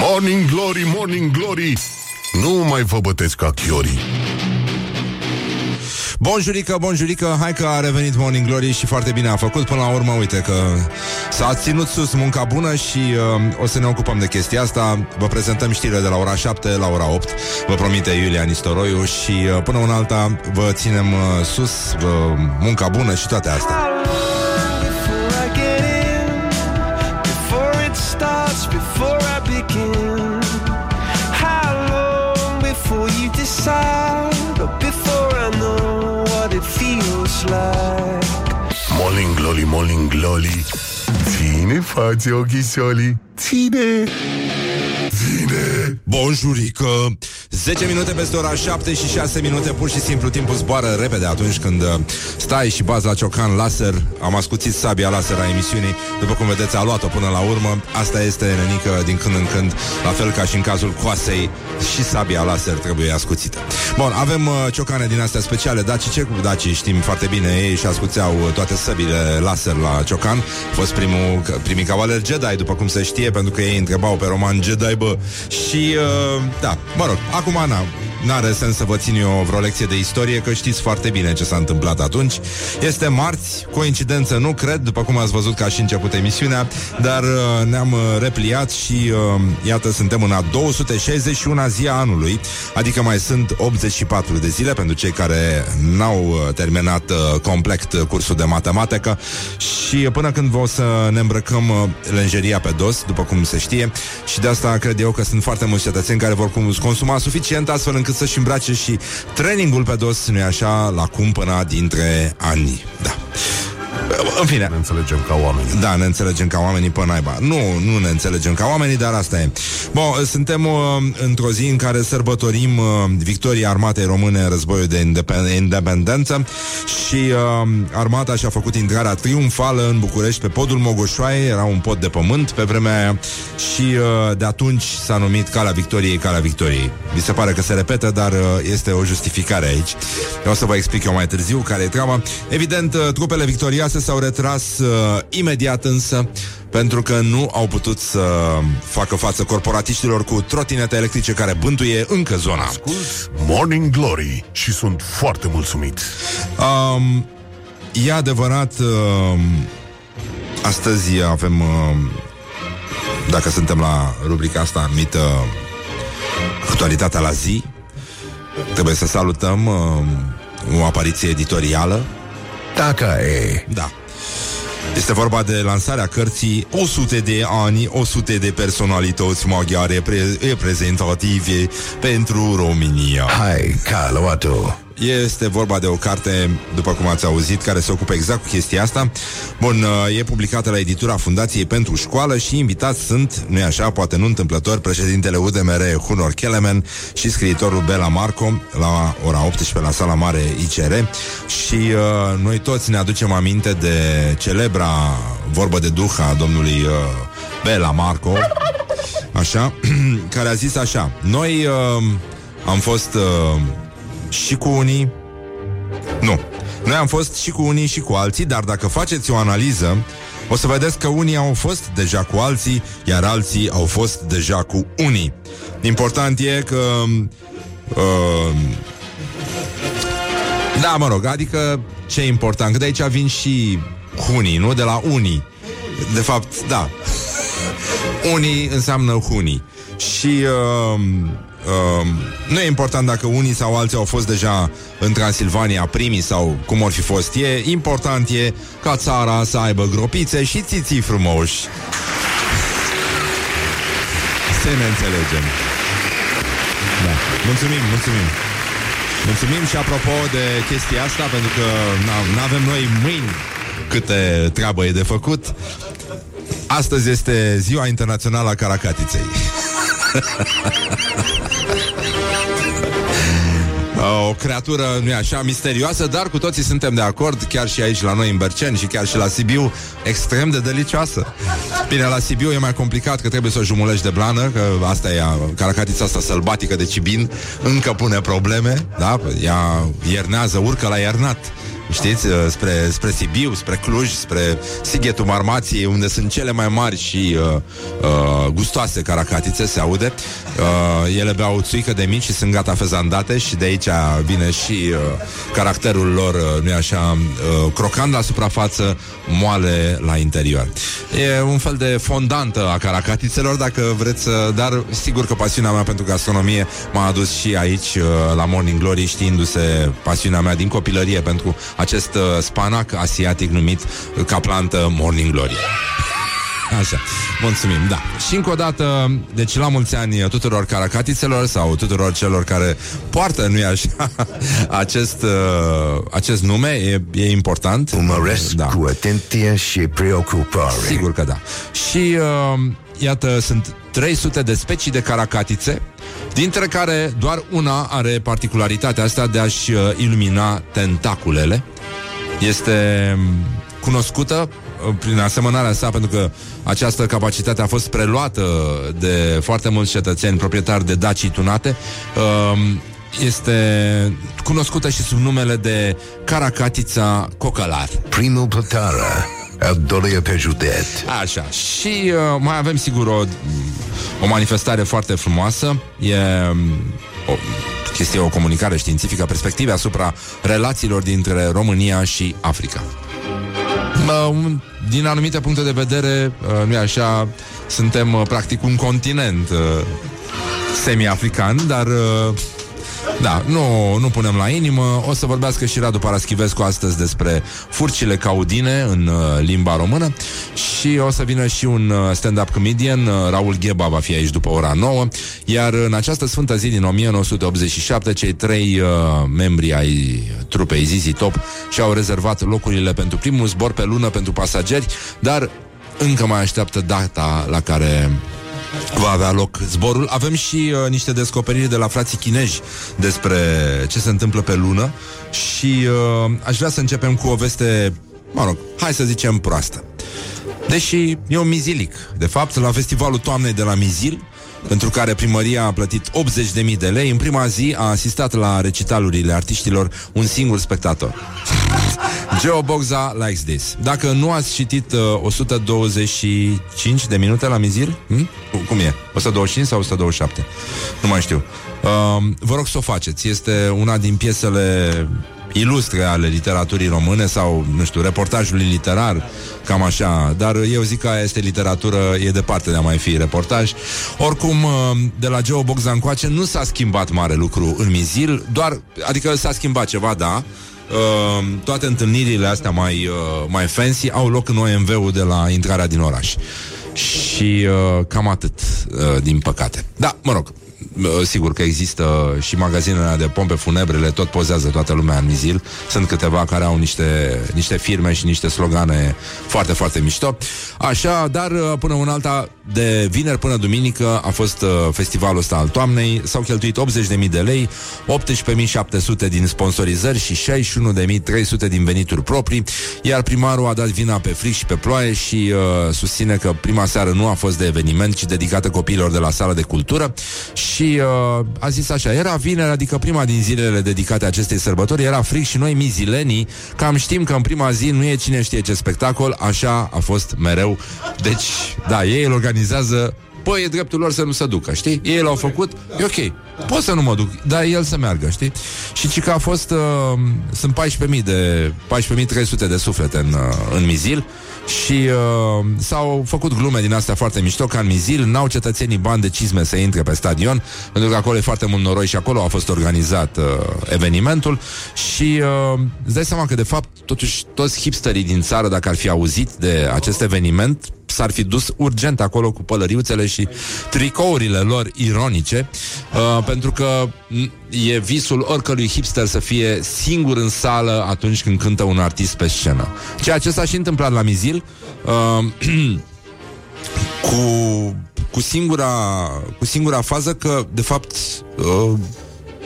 Morning Glory, Morning Glory. Nu mai vă bătesc ca chiorii. Bonjurică, bonjurică, hai că a revenit Morning Glory și foarte bine a făcut. Până la urmă, uite că s-a ținut sus munca bună și uh, o să ne ocupăm de chestia asta. Vă prezentăm știrile de la ora 7 la ora 8 Vă promite Iulia Nistoroiu Și uh, până una alta vă ținem uh, sus uh, munca bună și toate astea Morning Glory, Morning Glory Ține față ochisoli Ține Ține. Bonjurică. 10 minute peste ora 7 și 6 minute. Pur și simplu timpul zboară repede Atunci când uh, stai și bazi la ciocan laser. Am ascuțit sabia laser a emisiunii. După cum vedeți a luat-o până la urmă. Asta este nenică din când în când La fel ca și în cazul coasei. Și sabia laser trebuie ascuțită. Bun, avem uh, ciocane din astea speciale. Daci, ce cu Daci? Știm foarte bine. Ei și ascuțeau uh, toate săbile laser la ciocan. A fost primul, primii cavaleri Jedi După cum se știe, pentru că ei întrebau pe roman Jedi, bă Și, uh, da, mă rog, acum na, N-are sens să vă țin eu vreo lecție de istorie Că știți foarte bine ce s-a întâmplat atunci. Este marți, coincidență nu cred După cum ați văzut ca și început emisiunea Dar uh, ne-am uh, repliat Și uh, iată suntem în a 261 zi a anului Adică mai sunt 84 de zile Pentru cei care n-au uh, terminat uh, complet cursul de matematică. Și până când o să ne îmbrăcăm uh, lenjeria pe dos După cum se știe Și de asta cred eu că sunt foarte mulți cetățeni Care vor consuma suficient astfel încât încât să-și îmbrace și trainingul pe dos, nu așa, la cumpăna dintre ani. Da. În fine. Ne înțelegem ca oameni. Da, ne înțelegem ca oamenii pe naiba. Nu, nu ne înțelegem ca oamenii, dar asta e. Bun, suntem uh, într-o zi în care sărbătorim uh, victoria armatei române în războiul de independ- independență și uh, armata și-a făcut intrarea triumfală în București pe podul Mogoșoaie, era un pod de pământ pe vremea aia și uh, de atunci s-a numit Calea Victoriei, Calea Victoriei. Mi se pare că se repetă, dar uh, este o justificare aici. Eu o să vă explic eu mai târziu care e treaba. Evident, uh, trupele victorioase s-au retras uh, imediat însă pentru că nu au putut să facă față corporatiștilor cu trotinete electrice care bântuie încă zona. Ascult Morning Glory și sunt foarte mulțumit. Um, e adevărat, uh, astăzi avem, uh, dacă suntem la rubrica asta anumită Actualitatea la zi, trebuie să salutăm uh, o apariție editorială Dacă e. Da. Este vorba de lansarea cărții 100 de ani, 100 de personalități maghiare pre- reprezentative pentru România. Hai, cală Este vorba de o carte, după cum ați auzit, care se ocupă exact cu chestia asta. Bun, e publicată la editura Fundației pentru Școală și invitați sunt, nu-i așa, poate nu întâmplător, președintele UDMR Hunor Kelemen și scriitorul Bela Marco la ora 18 la sala mare ICR și uh, noi toți ne aducem aminte de celebra vorbă de duh a domnului uh, Bela Marco, așa, care a zis așa, noi uh, am fost uh, și cu unii? Nu. Noi am fost și cu unii și cu alții Dar dacă faceți o analiză O să vedeți că unii au fost deja cu alții Iar alții au fost deja cu unii. Important e că uh, Da, mă rog, adică Ce e important? Că de aici vin și hunii, nu? De la unii. De fapt, da. Unii înseamnă hunii. Și uh, Uh, nu e important dacă unii sau alții au fost deja în Transilvania primii sau cum or fi fost. E important e ca țara să aibă gropițe și țiții frumoși. Să ne înțelegem. Da. Mulțumim, mulțumim. Mulțumim și apropo de chestia asta, pentru că nu avem noi mâini câte treabă e de făcut. Astăzi este Ziua Internațională a Caracatiței. o creatură, nu așa, misterioasă, dar cu toții suntem de acord, chiar și aici la noi în Berceni și chiar și la Sibiu, extrem de delicioasă. Bine, la Sibiu e mai complicat că trebuie să o jumulești de blană, că asta e caracatița asta sălbatică de cibin, încă pune probleme, da? Ea iernează, urcă la iernat știți, uh, spre, spre Sibiu, spre Cluj, spre Sighetul Marmației, unde sunt cele mai mari și uh, uh, gustoase caracatițe, se aude. Uh, ele beau țuică de mici și sunt gata fezandate și de aici vine și uh, caracterul lor, uh, nu-i așa, uh, crocant la suprafață, moale la interior. E un fel de fondantă a caracatițelor, dacă vreți, uh, dar sigur că pasiunea mea pentru gastronomie m-a adus și aici, uh, la Morning Glory, știindu-se pasiunea mea din copilărie pentru acest uh, spanac asiatic numit uh, ca plantă Morning Glory. Așa, mulțumim, da. Și încă o dată, deci la mulți ani tuturor caracatițelor sau tuturor celor care poartă, nu-i așa, acest, uh, acest nume, e, e important. Urmăresc da. cu atenție și preocupare. Sigur că da. Și uh, iată, sunt 300 de specii de caracatițe, dintre care doar una are particularitatea asta de a-și uh, ilumina tentaculele. Este um, cunoscută uh, prin asemănarea sa, pentru că această capacitate a fost preluată de foarte mulți cetățeni proprietari de dacii tunate. Um, este cunoscută și sub numele de Caracatița cocalar. Primul plătară, al doilea pe județ. Așa, și uh, mai avem sigur o, o manifestare foarte frumoasă. E um, o chestie, o comunicare științifică, perspective asupra relațiilor dintre România și Africa. Uh, un- din anumite puncte de vedere, uh, nu așa, suntem uh, practic un continent uh, semi-african, dar uh, da, nu, nu punem la inimă. O să vorbească și Radu Paraschivescu astăzi despre furcile caudine în uh, limba română și o să vină și un uh, stand-up comedian, uh, Raul Gheba va fi aici după ora 9, iar în această sfântă zi din 1987, cei trei uh, membri ai trupei Zizi Top și-au rezervat locurile pentru primul zbor pe lună pentru pasageri, dar încă mai așteaptă data la care va avea loc zborul. Avem și uh, niște descoperiri de la frații chinezi despre ce se întâmplă pe lună și uh, aș vrea să începem cu o veste, mă rog, hai să zicem proastă. Deși e un mizilic. De fapt, la festivalul toamnei de la Mizil, pentru care primăria a plătit 80.000 de lei, în prima zi a asistat la recitalurile artiștilor un singur spectator. Geo Bogza likes this. Dacă nu ați citit uh, 125 de minute la Mizil, hm? cum e? 125 sau 127? Nu mai știu. Uh, vă rog să o faceți. Este una din piesele ilustre ale literaturii române sau, nu știu, reportajului literar, cam așa, dar eu zic că aia este literatură, e departe de a mai fi reportaj. Oricum, uh, de la Geo Bogza încoace nu s-a schimbat mare lucru în Mizil, doar, adică s-a schimbat ceva, da, Uh, toate întâlnirile astea mai, uh, mai fancy au loc în OMV-ul de la intrarea din oraș. Și uh, cam atât, uh, din păcate. Da, mă rog, uh, sigur că există și magazinele de pompe funebrele, tot pozează toată lumea în Mizil. Sunt câteva care au niște, niște firme și niște slogane foarte, foarte mișto. Așa, dar uh, până un alta, de vineri până duminică a fost uh, festivalul ăsta al toamnei. S-au cheltuit 80.000 de lei, 18.700 din sponsorizări și 61.300 din venituri proprii, iar primarul a dat vina pe fric și pe ploaie și uh, susține că prima seară nu a fost de eveniment, ci dedicată copiilor de la sala de cultură și uh, a zis așa, era vineri, adică prima din zilele dedicate acestei sărbători, era fric și noi mizilenii, cam știm că în prima zi nu e cine știe ce spectacol, așa a fost mereu. Deci, da, ei îl organizează Păi, e dreptul lor să nu se ducă, știi? Ei l-au făcut, e ok. Pot să nu mă duc, dar el să meargă, știi? Și ci că a fost, uh, sunt 14.000 de, 14.300 de suflete în, uh, în Mizil și uh, s-au făcut glume din astea foarte mișto ca în Mizil, n-au cetățenii bani de cizme să intre pe stadion, pentru că acolo e foarte mult noroi și acolo a fost organizat uh, evenimentul. Și uh, îți dai seama că de fapt totuși toți hipsterii din țară, dacă ar fi auzit de acest eveniment, s-ar fi dus urgent acolo cu pălăriuțele și tricourile lor ironice, uh, pentru că m, e visul oricărui hipster să fie singur în sală atunci când cântă un artist pe scenă. Ceea ce s-a și întâmplat la Mizil, uh, cu, cu, singura, cu singura fază că, de fapt, uh,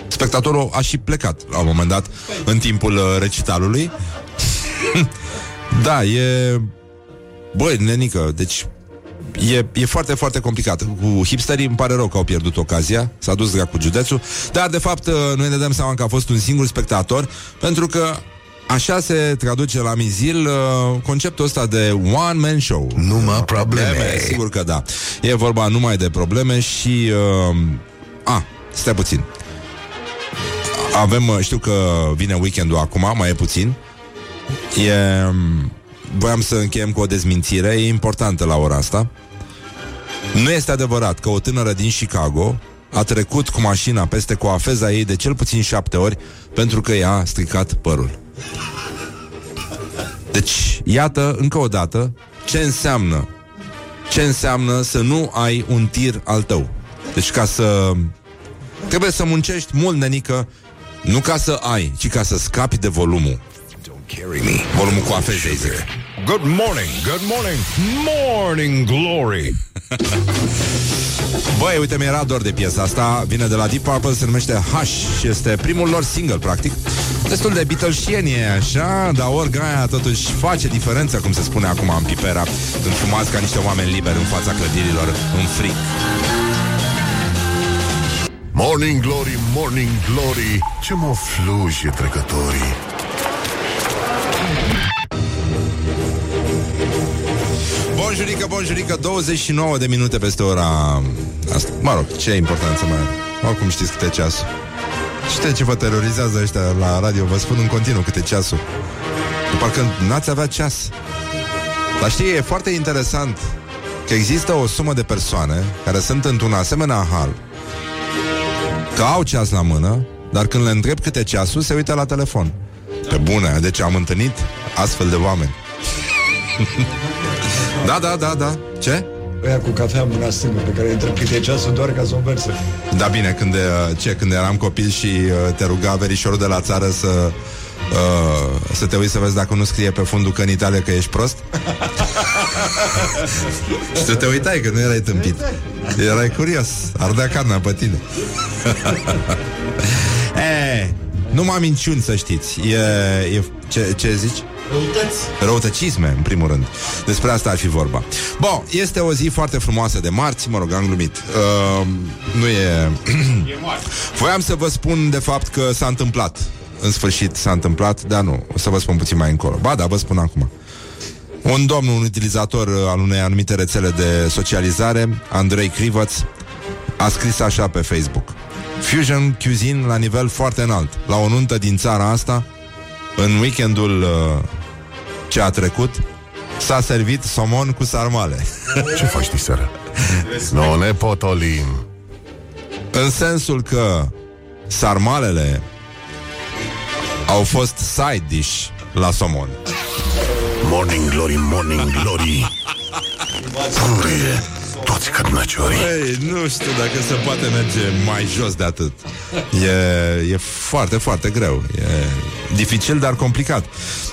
spectatorul a și plecat la un moment dat în timpul uh, recitalului. da, e... Băi, nenică, deci E, e foarte, foarte complicat. Cu hipsterii îmi pare rău că au pierdut ocazia, s-a dus cu județul, dar de fapt uh, noi ne dăm seama că a fost un singur spectator, pentru că așa se traduce la Mizil uh, conceptul ăsta de one-man show. Numai probleme. Sigur că da. E vorba numai de probleme și... Uh, a, stai puțin. Avem, uh, știu că vine weekendul acum, mai e puțin. E... Um, voiam să încheiem cu o dezmințire, e importantă la ora asta. Nu este adevărat că o tânără din Chicago a trecut cu mașina peste coafeza ei de cel puțin șapte ori pentru că i-a stricat părul. Deci, iată, încă o dată, ce înseamnă ce înseamnă să nu ai un tir al tău. Deci ca să... Trebuie să muncești mult, nenică, nu ca să ai, ci ca să scapi de volumul. Volumul cu afezei, zic. Good morning, good morning, morning glory. Băi, uite, mi-era dor de piesa asta. Vine de la Deep Purple, se numește Hush Și este primul lor single, practic. Destul de Beatlesienie, așa Dar orgaia totuși face diferență Cum se spune acum în Pipera. Înfumați ca niște oameni liberi în fața clădirilor În fric. Morning glory, morning glory Ce mă fluje trecătorii Bonjurică, bonjurică, 29 de minute peste ora asta. Mă rog, ce importanță mai are? Oricum știți câte ceasul. Știți ce vă terorizează ăștia la radio? Vă spun în continuu câte ceasul. Parcă n-ați avea ceas. Dar știi, e foarte interesant că există o sumă de persoane care sunt într-un asemenea hal că au ceas la mână, dar când le întreb câte ceasul, se uită la telefon. Pe bune, deci am întâlnit astfel de oameni. Da, da, da, da. Ce? Aia cu cafea în mâna stângă pe care intră câte ceasul doar ca să o verse. Da, bine, când, uh, ce, când eram copil și uh, te ruga verișorul de la țară să uh, să te uiți să vezi dacă nu scrie pe fundul că în Italia că ești prost Și tu te uitai că nu erai tâmpit Erai curios, ardea carnea pe tine e, Numai minciuni să știți e, e, ce, ce zici? Răutăți. Răutăcisme, în primul rând. Despre asta ar fi vorba. Bun, este o zi foarte frumoasă de marți, mă rog, am glumit. Uh, nu e... E moarte. Voiam să vă spun, de fapt, că s-a întâmplat. În sfârșit s-a întâmplat, dar nu, o să vă spun puțin mai încolo. Ba da, vă spun acum. Un domn, un utilizator al unei anumite rețele de socializare, Andrei Crivăț, a scris așa pe Facebook. Fusion Cuisine la nivel foarte înalt. La o nuntă din țara asta, în weekendul uh, ce a trecut, s-a servit somon cu sarmale. Ce faci diseară? Nu ne potolim În sensul că sarmalele au fost side dish la somon. Morning glory, morning glory Purie toți cărnăciorii Ei, nu știu dacă se poate merge mai jos de atât. E, e foarte, foarte greu. E dificil, dar complicat.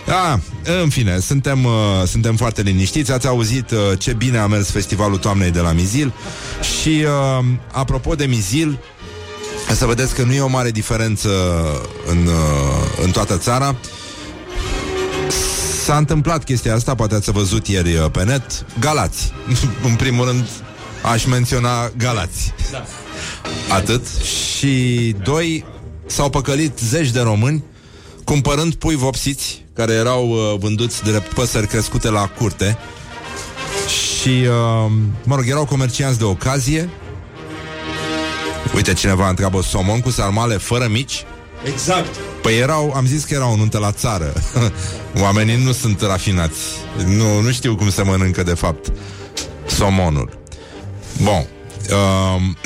A, în fine, suntem, uh, suntem foarte liniștiți. Ați auzit uh, ce bine a mers festivalul toamnei de la Mizil. Și, uh, apropo de Mizil, să vedeți că nu e o mare diferență în, uh, în toată țara. S-a întâmplat chestia asta, poate ați văzut ieri uh, pe net. Galați. în primul rând, aș menționa Galați. Da. Atât. Și doi, s-au păcălit zeci de români cumpărând pui vopsiți care erau uh, vânduți de păsări crescute la curte. Și, uh, mă rog, erau comercianți de ocazie. Uite, cineva întreabă somon cu sarmale fără mici. Exact. Păi erau, am zis că erau nuntă la țară Oamenii nu sunt rafinați Nu, nu știu cum se mănâncă de fapt Somonul Bun. Um,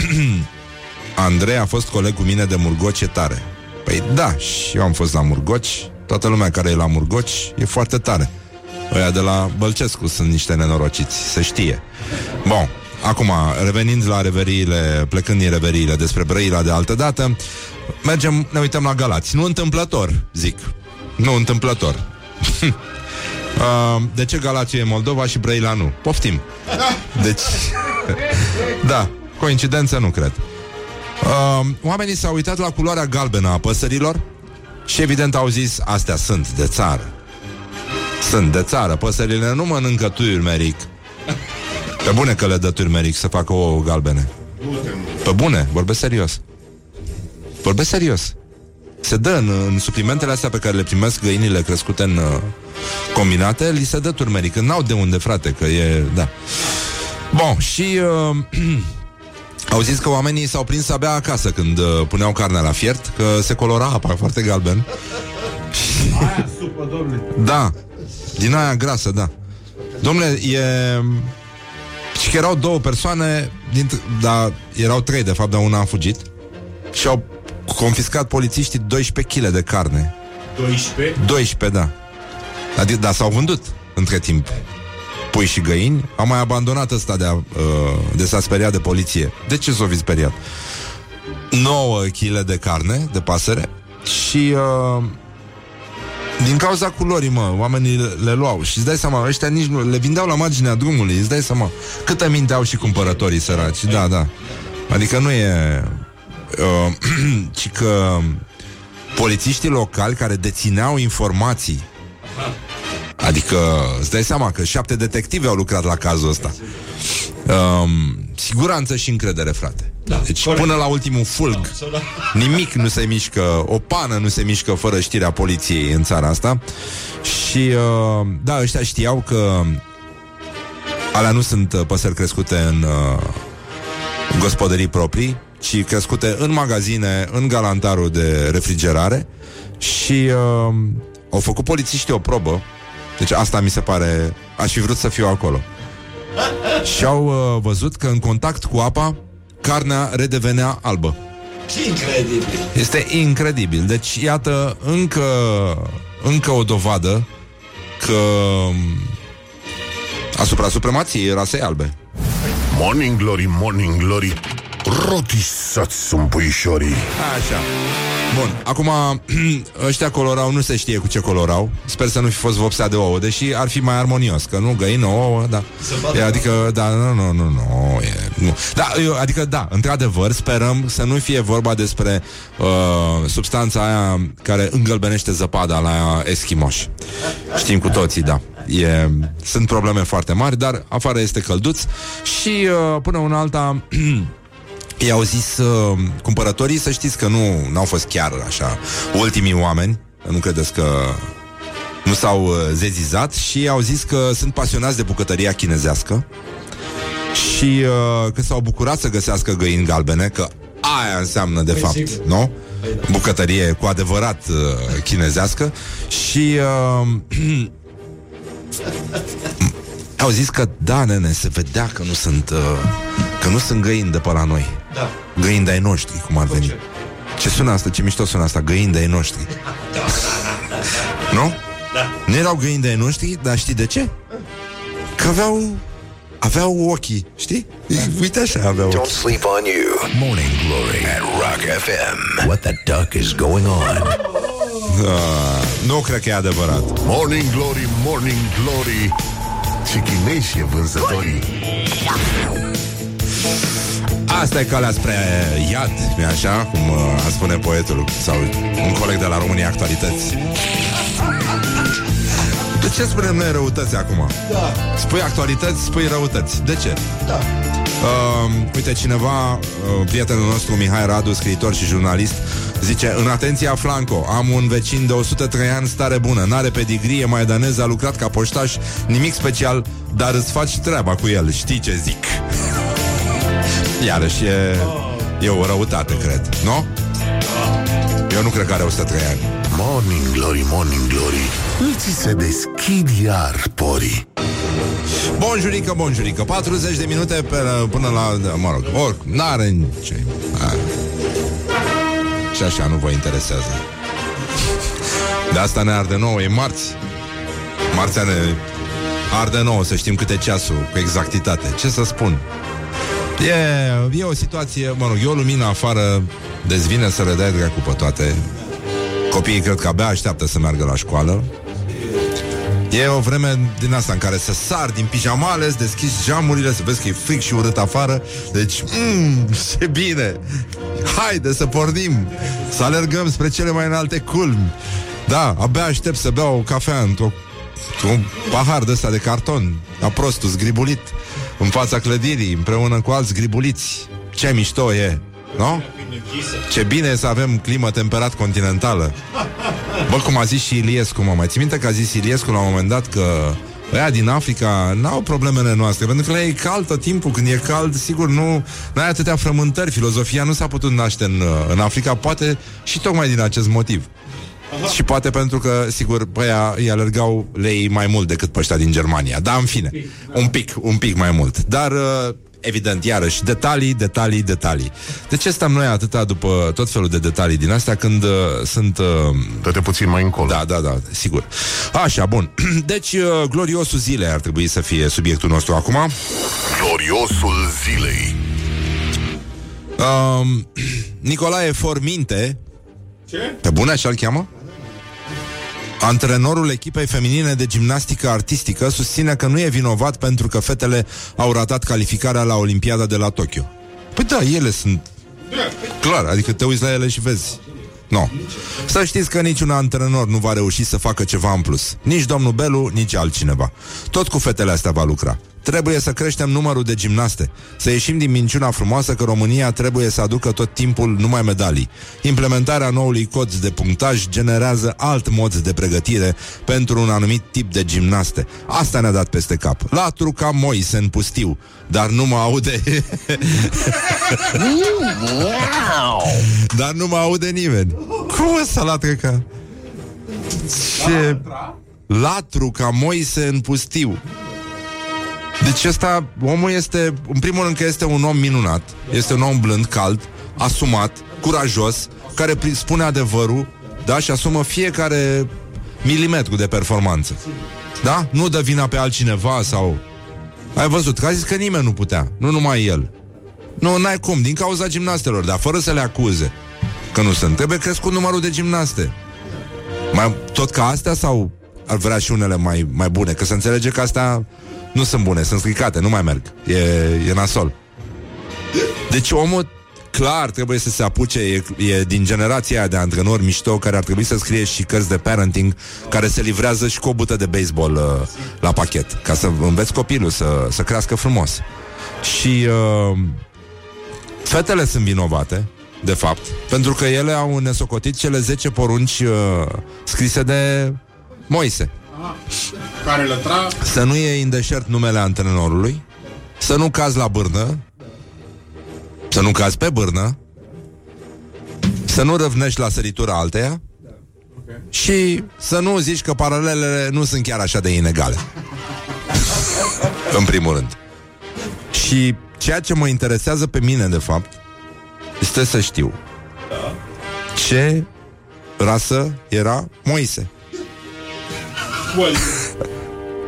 Andrei a fost coleg cu mine de Murgoci e tare. Păi da, și eu am fost la Murgoci. Toată lumea care e la Murgoci e foarte tare. Ăia de la Bălcescu sunt niște nenorociți Se știe. Bun, acum, revenind la reveriile Plecând din reveriile despre Brăila de altă dată Mergem, ne uităm la Galați. Nu întâmplător, zic. Nu întâmplător Uh, de ce Galați e Moldova și Brăila nu? Poftim. Deci, da, coincidență nu cred. Uh, oamenii s-au uitat la culoarea galbenă a păsărilor și evident au zis, astea sunt de țară. Sunt de țară, păsările nu mănâncă turmeric. Pe bune că le dă turmeric să facă ouă galbene. Pe bune, vorbesc serios. Vorbesc serios. se dă în, în suplimentele astea pe care le primesc găinile crescute în uh, combinate, li se dă turmeric. Când n-au de unde, frate, că e... Da. Bun, și... Uh, au zis că oamenii s-au prins abia acasă când uh, puneau carnea la fiert, că se colora apa foarte galben. Aia supă, domnule. Da, din aia grasă, da. Domnule, e... Și că erau două persoane, dint... dar erau trei, de fapt, dar una a fugit. Și au confiscat polițiștii 12 kg de carne. 12? 12, da. Adică, da, s-au vândut între timp pui și găini. Am mai abandonat ăsta de, a, uh, de s-a speriat de poliție. De ce s-o fi speriat? 9 kg de carne de pasăre și uh, din cauza culorii, mă, oamenii le, le luau Și îți dai seama, ăștia nici nu Le vindeau la marginea drumului, îți dai seama Câtă minte au și cumpărătorii săraci Da, da Adică nu e uh, Ci că Polițiștii locali care dețineau informații Adică îți dai seama că șapte detective au lucrat la cazul ăsta um, Siguranță și încredere, frate Da, Deci corect. până la ultimul fulg Da. Nimic nu se mișcă, o pană nu se mișcă fără știrea poliției în țara asta. Și, uh, da, ăștia știau că alea nu sunt uh, păsări crescute în uh, gospodării proprii, ci crescute în magazine, în galantarul de refrigerare și uh, au făcut polițiștii o probă. Deci asta mi se pare... Aș fi vrut să fiu acolo. Și au uh, văzut că în contact cu apa, carnea redevenea albă. Incredibil. Este incredibil. Deci, iată, încă, încă o dovadă că asupra supremației rasei albe. Morning Glory, Morning Glory Rotisați sunt puișorii Așa. Bun, acum ăștia colorau, nu se știe cu ce colorau. Sper să nu fi fost vopsea de ouă, deși ar fi mai armonios, că nu găină, ouă, da. E, adică, da, nu, nu, nu, nu, e, nu. Da, eu, adică, da, într-adevăr, sperăm să nu fie vorba despre uh, substanța aia care îngălbenește zăpada la eschimoși. Știm cu toții, da. E, sunt probleme foarte mari, dar afară este călduț și uh, până una alta I-au zis uh, cumpărătorii să știți că nu n-au fost chiar așa ultimii oameni, nu credeți că nu s-au uh, zezizat și au zis că sunt pasionați de bucătăria chinezească și uh, că s-au bucurat să găsească găini galbene, că aia înseamnă de fapt, sigur. nu? Bucătărie cu adevărat uh, chinezească și uh, au zis că da, nene, se vedea că nu sunt uh, că nu sunt găini de pe la noi. Da. Găini de-ai noștri, cum ar veni. ce? Ce sună asta? Ce mișto sună asta? Găini de-ai noștri. nu? Da. Nu erau găini de-ai noștri, dar știi de ce? Că aveau aveau ochii, știi? Uite așa aveau Don't ochii. sleep on you. Morning Glory at Rock FM. What the duck is going on? Uh, nu cred că e adevărat. Morning Glory, Morning Glory Ce chinezi e vânzătorii Asta e calea spre iad, nu așa? Cum uh, ar spune poetul Sau un coleg de la România Actualități De ce spunem noi răutăți acum? Da. Spui actualități, spui răutăți De ce? Da. Uh, uite, cineva, uh, prietenul nostru Mihai Radu, scriitor și jurnalist, zice În atenția Flanco, am un vecin de 103 ani, stare bună, n-are pedigrie, maidanez, a lucrat ca poștaș, nimic special, dar îți faci treaba cu el, știi ce zic? Iarăși e, e o răutate, cred, nu? Eu nu cred că are 103 ani. Morning Glory, Morning Glory. Îți se deschid iar porii. Bonjurică, bonjurică 40 de minute pe, până la Mă rog, or, n-are nici Hai. Și așa nu vă interesează. De asta ne arde nouă, e marți. Marțea ne arde nouă Să știm câte ceasul cu exactitate. Ce să spun E, e o situație, mă rog, e o lumină afară Dezvine să le dai dracu pe toate Copiii cred că abia așteaptă să meargă la școală E o vreme din asta în care să sar din pijamale, să deschizi geamurile, să vezi că e fric și urât afară. Deci, mm, ce bine! Haide să pornim! Să alergăm spre cele mai înalte culmi. Da, abia aștept să beau o cafea într-o un pahar de ăsta de carton, a prostul, zgribulit, în fața clădirii, împreună cu alți gribuliți. Ce mișto e, nu? Ce bine e să avem climă temperat continentală. Bă, cum a zis și Iliescu, mă, mai ții minte că a zis Iliescu la un moment dat că Ăia din Africa n-au problemele noastre Pentru că la ei e cald tot timpul Când e cald, sigur, nu ai atâtea frământări Filozofia nu s-a putut naște în, în Africa Poate și tocmai din acest motiv Aha. Și poate pentru că, sigur, pe aia îi alergau lei mai mult decât pe ăștia din Germania. Dar, în fine, un pic, un pic mai mult. Dar, uh, evident, iarăși, detalii, detalii, detalii. De ce stăm noi atâta după tot felul de detalii din astea când uh, sunt... Uh... Dă-te puțin mai încolo. Da, da, da, sigur. Așa, bun. Deci, uh, gloriosul zilei ar trebui să fie subiectul nostru acum. Gloriosul zilei. Uh, Nicolae Forminte Ce? Pe bune așa-l cheamă? Antrenorul echipei feminine de gimnastică artistică susține că nu e vinovat pentru că fetele au ratat calificarea la Olimpiada de la Tokyo. Păi da, ele sunt... Clar, adică te uiți la ele și vezi. Nu. No. Să știți că niciun antrenor nu va reuși să facă ceva în plus. Nici domnul Belu, nici altcineva. Tot cu fetele astea va lucra. Trebuie să creștem numărul de gimnaste, să ieșim din minciuna frumoasă că România trebuie să aducă tot timpul numai medalii. Implementarea noului cod de punctaj generează alt mod de pregătire pentru un anumit tip de gimnaste. Asta ne-a dat peste cap. La truca Moise în pustiu, dar nu mă aude... dar nu mă aude nimeni. Cum o să la truca? Ce... Latru ca Moise în pustiu. Deci ăsta, omul este, în primul rând că este un om minunat, este un om blând, cald, asumat, curajos, care spune adevărul, da, și asumă fiecare milimetru de performanță. Da? Nu dă vina pe altcineva sau... Ai văzut că a zis că nimeni nu putea, nu numai el. Nu, n-ai cum, din cauza gimnastelor, dar fără să le acuze că nu sunt. Trebuie crescut numărul de gimnaste. Mai, tot ca astea sau ar vrea și unele mai, mai bune? Că să înțelege că astea nu sunt bune, sunt stricate, nu mai merg. E, e nasol. Deci omul clar trebuie să se apuce, e, e din generația aia de antrenori mișto care ar trebui să scrie și cărți de parenting care se livrează și cu o bută de baseball uh, la pachet, ca să înveți copilul să, să crească frumos. Și uh, fetele sunt vinovate, de fapt, pentru că ele au nesocotit cele 10 porunci uh, scrise de Moise. Care lătra... Să nu iei în deșert numele antrenorului, să nu cazi la bârnă, să nu cazi pe bârnă, să nu răvnești la săritura alteia okay. și să nu zici că paralelele nu sunt chiar așa de inegale. în primul rând. Și ceea ce mă interesează pe mine, de fapt, este să știu da. ce rasă era Moise.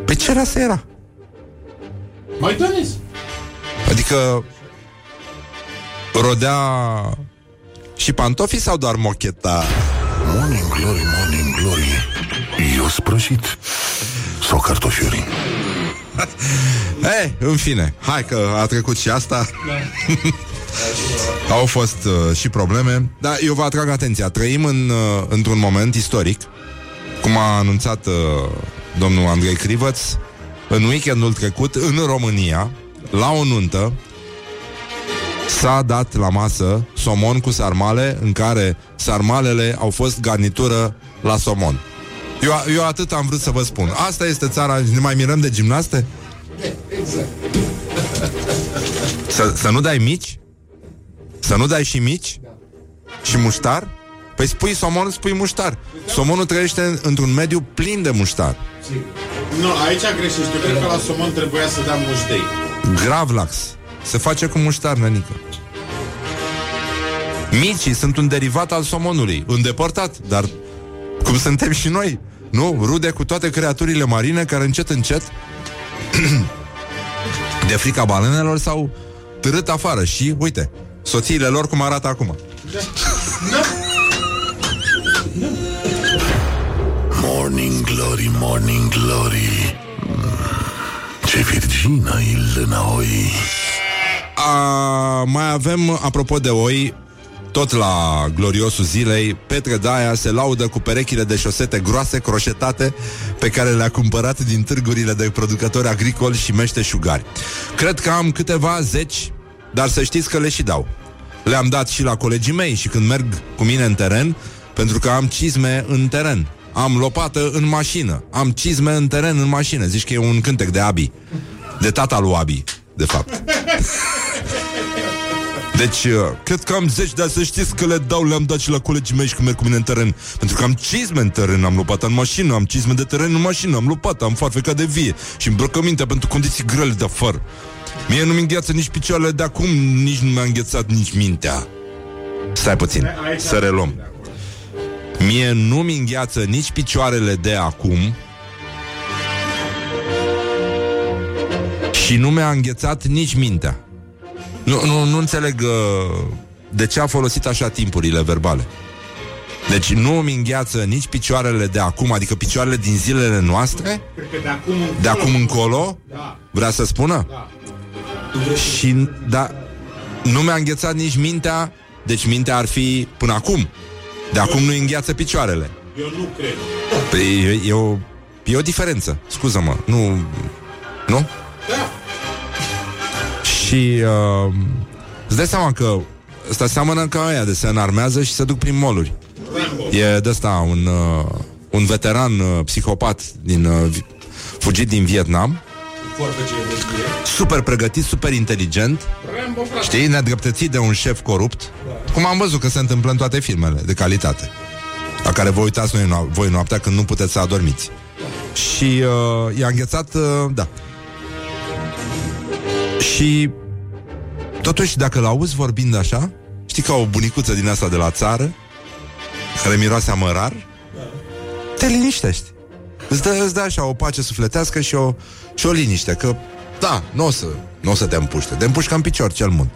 Pe ce rasă era? Maidanez. Adică rodea și pantofii sau doar mocheta? Morning glory, morning glory Eu sprășit Sau cartofiuri Eh, în fine Hai că a trecut și asta da. Au fost uh, și probleme Dar eu vă atrag atenția Trăim în, uh, într-un moment istoric cum a anunțat uh, domnul Andrei Crivăț, în weekendul trecut, în România, la o nuntă, s-a dat la masă somon cu sarmale, în care sarmalele au fost garnitură la somon. Eu, eu atât am vrut să vă spun. Asta este țara, ne mai mirăm de gimnaste? Exact. Să, să nu dai mici? Să nu dai și mici? Și muștar? Păi spui somon, spui muștar. Somonul trăiește într-un mediu plin de muștar. Nu, aici greșești. Eu cred că la somon trebuia să dea muștei. Gravlax. Se face cu muștar, nănică. Micii sunt un derivat al somonului, îndepărtat, dar cum suntem și noi, nu? Rude cu toate creaturile marine care încet, încet de frica balenelor s-au târât afară și, uite, soțiile lor cum arată acum. Da. Da. Morning glory, morning glory Ce virgină il înapoi A, Mai avem, apropo de oi tot la gloriosul zilei, Petre Daia se laudă cu perechile de șosete groase, croșetate, pe care le-a cumpărat din târgurile de producători agricoli și meșteșugari. Cred că am câteva zeci, dar să știți că le și dau. le-am dat și la colegii mei și când merg cu mine în teren, pentru că am cizme în teren. Am lopată în mașină. Am cizme în teren în mașină. Zici că e un cântec de Abi. De tata lui Abi, de fapt. Deci, uh, cred că am zeci, dar să știți că le dau, le-am dat și la colegii mei și când merg cu mine în teren. Pentru că am cizme în teren, am lupat în mașină, am cizme de teren în mașină, am lupat, am farfeca de vie și îmbrăcămintea pentru condiții grele de afară. Mie nu-mi îngheață nici picioarele de acum, nici nu mi-a înghețat nici mintea. Stai puțin, Aici să reluăm. Mie nu-mi îngheață nici picioarele de acum și nu mi-a înghețat nici mintea. Nu, nu, nu înțeleg uh, de ce a folosit așa timpurile verbale. Deci nu îmi îngheață nici picioarele de acum, adică picioarele din zilele noastre, Cred că de acum încolo. de acum încolo, Da. vrea să spună? Da. Și, da, nu mi-a înghețat nici mintea, deci mintea ar fi până acum. De acum nu îngheață picioarele. Eu nu cred. Păi e, e, o, e o diferență, scuză-mă, nu... Nu? Da. Și uh, îți dai seama că ăsta seamănă ca aia de se înarmează și se duc prin moluri. Rambo. E de ăsta un, uh, un veteran uh, psihopat din, uh, vi- fugit din Vietnam, super pregătit, super inteligent, Rambo, frate. știi, nedreptățit de un șef corupt, cum am văzut că se întâmplă în toate filmele de calitate, la care vă uitați noi no- voi noaptea când nu puteți să adormiți. Și uh, i-a înghețat, uh, da. Și totuși, dacă l-auzi vorbind așa, știi ca o bunicuță din asta de la țară, care miroase amărar, te liniștești. Îți dă, îți dă așa o pace sufletească și o, și o liniște, că da, nu o să, n-o să te împuște. Te împușcă în picior cel mult.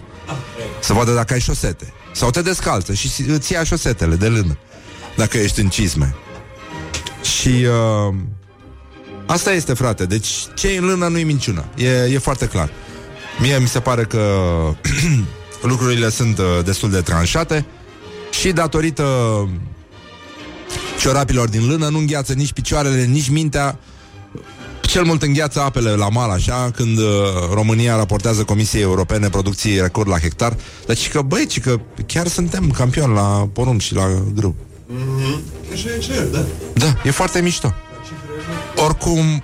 Să vadă dacă ai șosete. Sau te descalță și îți ia șosetele de lână. Dacă ești în cizme. Și uh, asta este, frate. Deci ce e în lână nu-i minciună. E, e foarte clar. Mie mi se pare că lucrurile sunt uh, destul de tranșate și datorită ciorapilor din lână nu îngheață nici picioarele, nici mintea. Cel mult îngheață apele la mal, așa, când uh, România raportează Comisiei Europene producții record la hectar. Dar ci că, băi, ci că chiar suntem campioni la porumb și la grâu. Așa e ce, da. Da, e foarte mișto. Oricum,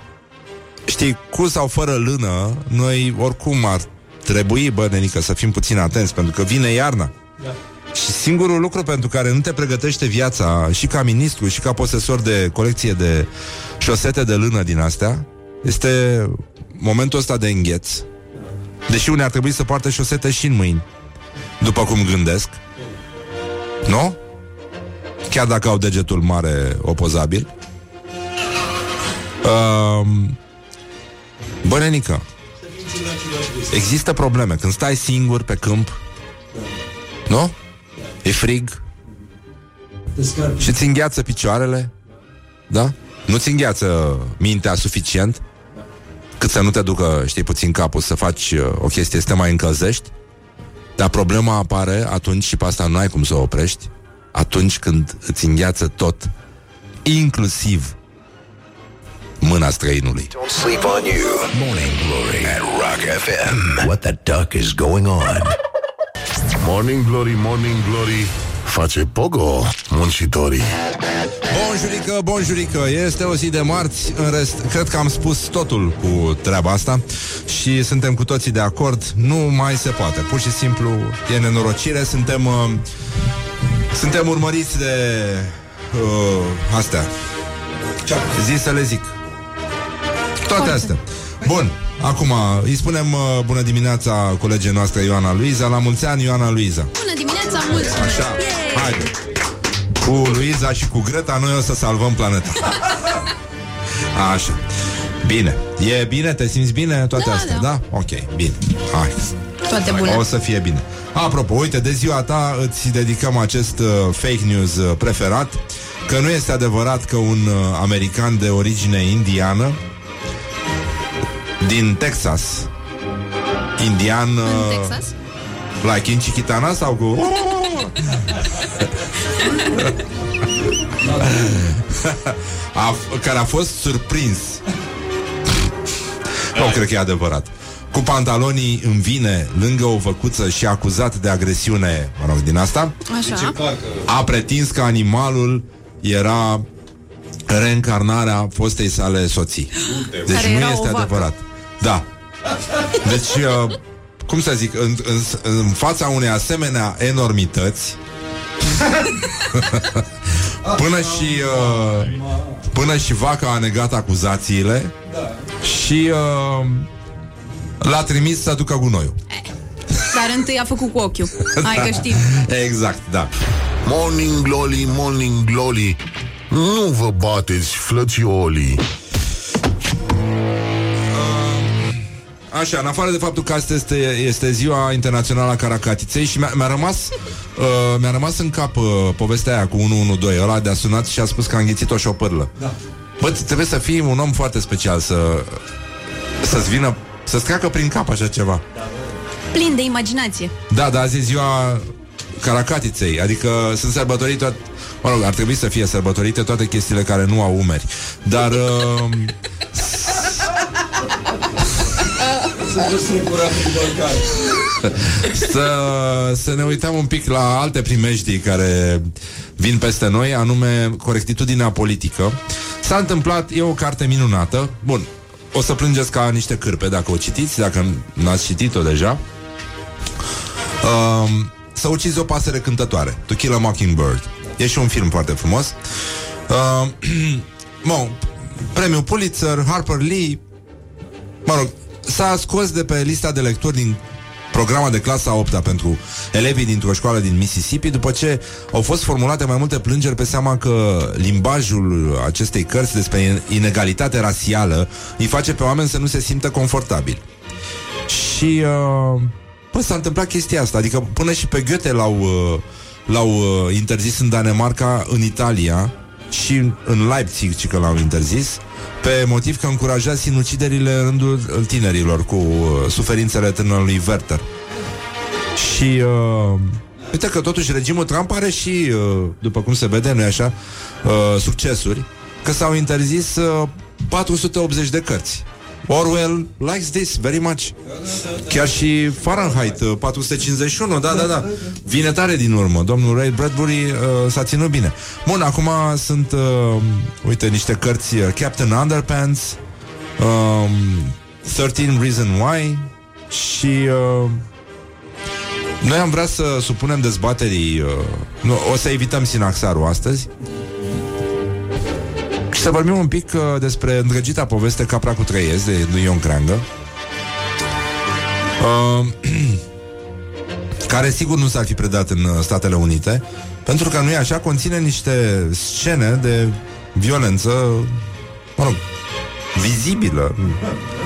știi, cu sau fără lână, noi oricum ar trebui, bă, nenică, să fim puțin atenți, pentru că vine iarna. Da. Și singurul lucru pentru care nu te pregătește viața și ca ministru și ca posesor de colecție de șosete de lână din astea este momentul ăsta de îngheț. Deși unii ar trebui să poarte șosete și în mâini, după cum gândesc. Nu? Chiar dacă au degetul mare opozabil. Um, Bă, nenică, există probleme. Când stai singur pe câmp, nu? E frig Descarci. și ți îngheață picioarele, da? Nu ți îngheață mintea suficient cât să nu te ducă, știi, puțin capul să faci uh, o chestie, să te mai încălzești. Dar problema apare atunci, și pe asta nu ai cum să o oprești, atunci când îți îngheață tot, inclusiv mâna străinului. Don't sleep on you. Morning Glory at Rock FM. What the duck is going on? Morning Glory, Morning Glory Face pogo muncitorii. Bonjurică, bonjurică, este o zi de marți În rest, cred că am spus totul cu treaba asta Și suntem cu toții de acord Nu mai se poate, pur și simplu E nenorocire, suntem uh, Suntem urmăriți de uh, Astea. Zi să le zic? Toate astea. Bun, acum îi spunem uh, bună dimineața colegii noastre Ioana Luiza La mulți ani Ioana Luiza Bună dimineața, mulțumesc! Așa, Yay! haide Cu Luiza și cu Greta Noi o să salvăm planeta Așa Bine, e bine? Te simți bine? Toate Da, astea, da. da? Ok, bine Hai, Toate bune. o să fie bine Apropo, uite, de ziua ta îți dedicăm acest uh, fake news uh, preferat Că nu este adevărat că un uh, american de origine indiană Din Texas Indian În uh, Texas? Like in Chiquitana sau cu... a, care a fost surprins Nu cred că e adevărat cu pantalonii în vine lângă o făcuță și acuzat de agresiune, mă rog, din asta, Așa. a pretins că animalul era reîncarnarea fostei sale soții. Deci Care nu era este o vacă. adevărat. Da. Deci, uh, cum să zic, în, în, în fața unei asemenea enormități, până și uh, până și vaca a negat acuzațiile și uh, l-a trimis să aducă gunoiul. Dar întâi a făcut cu ochiul. Hai că știm. Exact, da. Morning glory, morning glory Nu vă bateți, flățiolii Așa, în afară de faptul că astăzi este, este ziua internațională a caracatiței și mi-a, mi-a rămas uh, mi-a rămas în cap uh, povestea aia cu 112, ăla de-a sunat și a spus că a înghițit o șopârlă. Da. Bă, trebuie să fii un om foarte special să să-ți vină, să-ți treacă prin cap așa ceva. Plin de imaginație. Da, da, azi e ziua caracatiței, adică sunt sărbătorite toate, mă rog, ar trebui să fie sărbătorite toate chestiile care nu au umeri. Dar uh, să, să ne uităm un pic la alte primejdii care vin peste noi, anume corectitudinea politică. S-a întâmplat, e o carte minunată. Bun, o să plângeți ca niște cârpe dacă o citiți, dacă n-ați citit-o deja. Um, să ucizi o pasăre cântătoare To Kill a Mockingbird E și un film foarte frumos uh, bon, Premiul Pulitzer Harper Lee Mă rog, s-a scos de pe lista de lecturi din programa de clasa 8 pentru elevii dintr-o școală din Mississippi după ce au fost formulate mai multe plângeri pe seama că limbajul acestei cărți despre inegalitate rasială îi face pe oameni să nu se simtă confortabili. Și uh, Păi s-a întâmplat chestia asta Adică până și pe Goethe l-au uh, L-au uh, interzis în Danemarca În Italia Și în Leipzig ci că l-au interzis Pe motiv că încuraja sinuciderile În rândul tinerilor Cu uh, suferințele tânărului Werther. Și uh, Uite că totuși regimul Trump are și uh, După cum se vede, nu așa uh, Succesuri Că s-au interzis uh, 480 de cărți Orwell likes this very much. Chiar și Fahrenheit uh, 451, da, da, da. Vine tare din urmă. Domnul Ray Bradbury uh, s-a ținut bine. Bun, acum sunt, uh, uite, niște cărți uh, Captain Underpants, um, 13 Reason Why și uh, noi am vrea să supunem dezbaterii, uh, nu, o să evităm Sinaxarul astăzi, și să vorbim un pic uh, despre îndrăgita poveste Capra cu trăiesc de lui Ion Creangă. Uh, care sigur nu s-ar fi predat în uh, Statele Unite pentru că nu e așa, conține niște scene de violență mă rog, vizibilă.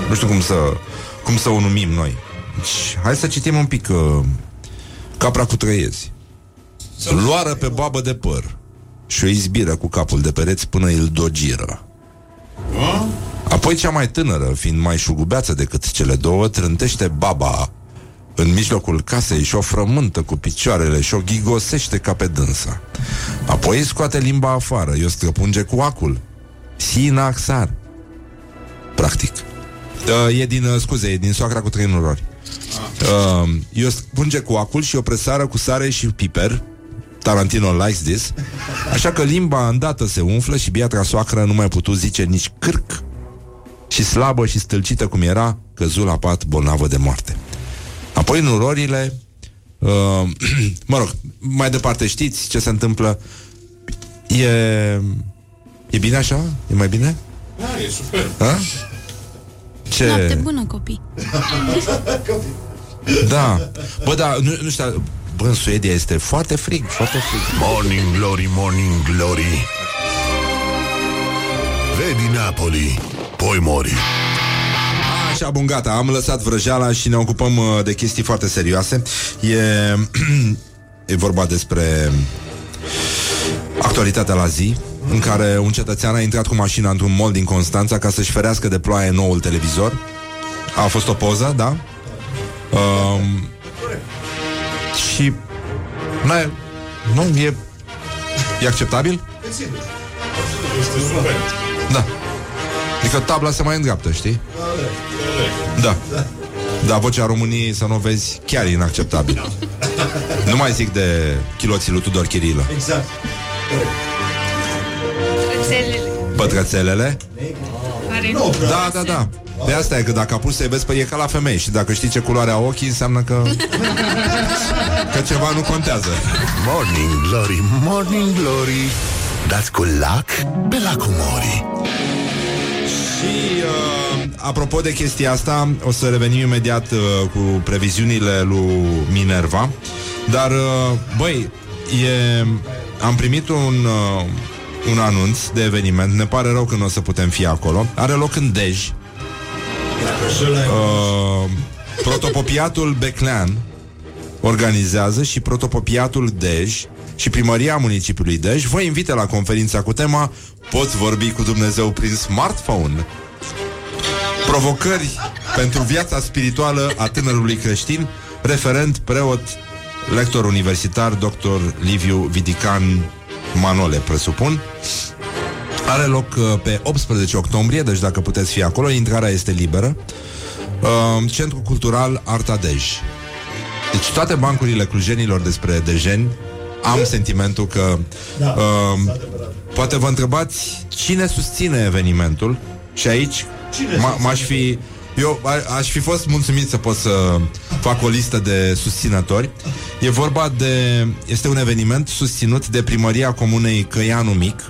Nu știu cum să cum să o numim noi. Deci, hai să citim un pic uh, Capra cu trăiezi. Luară pe babă de păr și o izbiră cu capul de pereți până îl dogiră. Apoi cea mai tânără, fiind mai șugubeață decât cele două, trântește baba în mijlocul casei și o frământă cu picioarele și o ghigosește ca pe dânsa. Apoi îi scoate limba afară, i-o străpunge cu acul. Sina axar. Practic. Uh, e din, uh, scuze, e din soacra cu trei nurori. Uh, i-o străpunge cu acul și o presară cu sare și piper, Tarantino likes this Așa că limba îndată se umflă Și biatra soacră nu mai putu zice nici cârc Și slabă și stâlcită cum era Căzul la pat bolnavă de moarte Apoi nurorile uh, Mă rog, mai departe știți ce se întâmplă E... E bine așa? E mai bine? Da, e super. Ha? Ce? Noapte bună, copii. Da. Bă, da, nu, nu știu, bă, în Suedia este foarte frig, foarte frig. Morning glory, morning glory Vedi Napoli Poi mori Așa, bun, gata, am lăsat vrăjeala și ne ocupăm uh, de chestii foarte serioase. E, e vorba despre actualitatea la zi, în care un cetățean a intrat cu mașina într-un mall din Constanța ca să-și ferească de ploaie noul televizor. A fost o poză, da? Um, și n nu, e, e acceptabil? Este super. Da. Adică tabla se mai îndreaptă, știi? Da. Dar vocea României, să nu o vezi, chiar e inacceptabil. nu mai zic de chiloții lui Tudor Chirilă. Exact. Pătrățelele? Care Nu, Da, da, da. De asta e că dacă apuci să-i vezi pe e ca la femei Și dacă știi ce culoare au ochii Înseamnă că Că ceva nu contează. Morning Glory, Morning Glory. Dați cu lac pe lacul Mori. Și uh, apropo de chestia asta O să revenim imediat uh, Cu previziunile lui Minerva. Dar, uh, băi e, Am primit un uh, Un anunț de eveniment Ne pare rău că nu o să putem fi acolo Are loc în Dej Uh, protopopiatul Beclean organizează și protopopiatul Dej și primăria municipiului Dej vă invită la conferința cu tema Poți vorbi cu Dumnezeu prin smartphone. Provocări pentru viața spirituală a tânărului creștin, referent, preot, lector universitar, dr. Liviu Vidican Manole, presupun. Are loc uh, pe 18 octombrie, deci dacă puteți fi acolo, intrarea este liberă. Uh, Centrul Cultural Arta Dej. Deci toate bancurile clujenilor despre dejeni am sentimentul că Da, uh, poate vă întrebați cine susține evenimentul și aici Cine m- m-aș fi eu a- aș fi fost mulțumit să pot să fac o listă de susținători. E vorba de... Este un eveniment susținut de primăria comunei Căianu Mic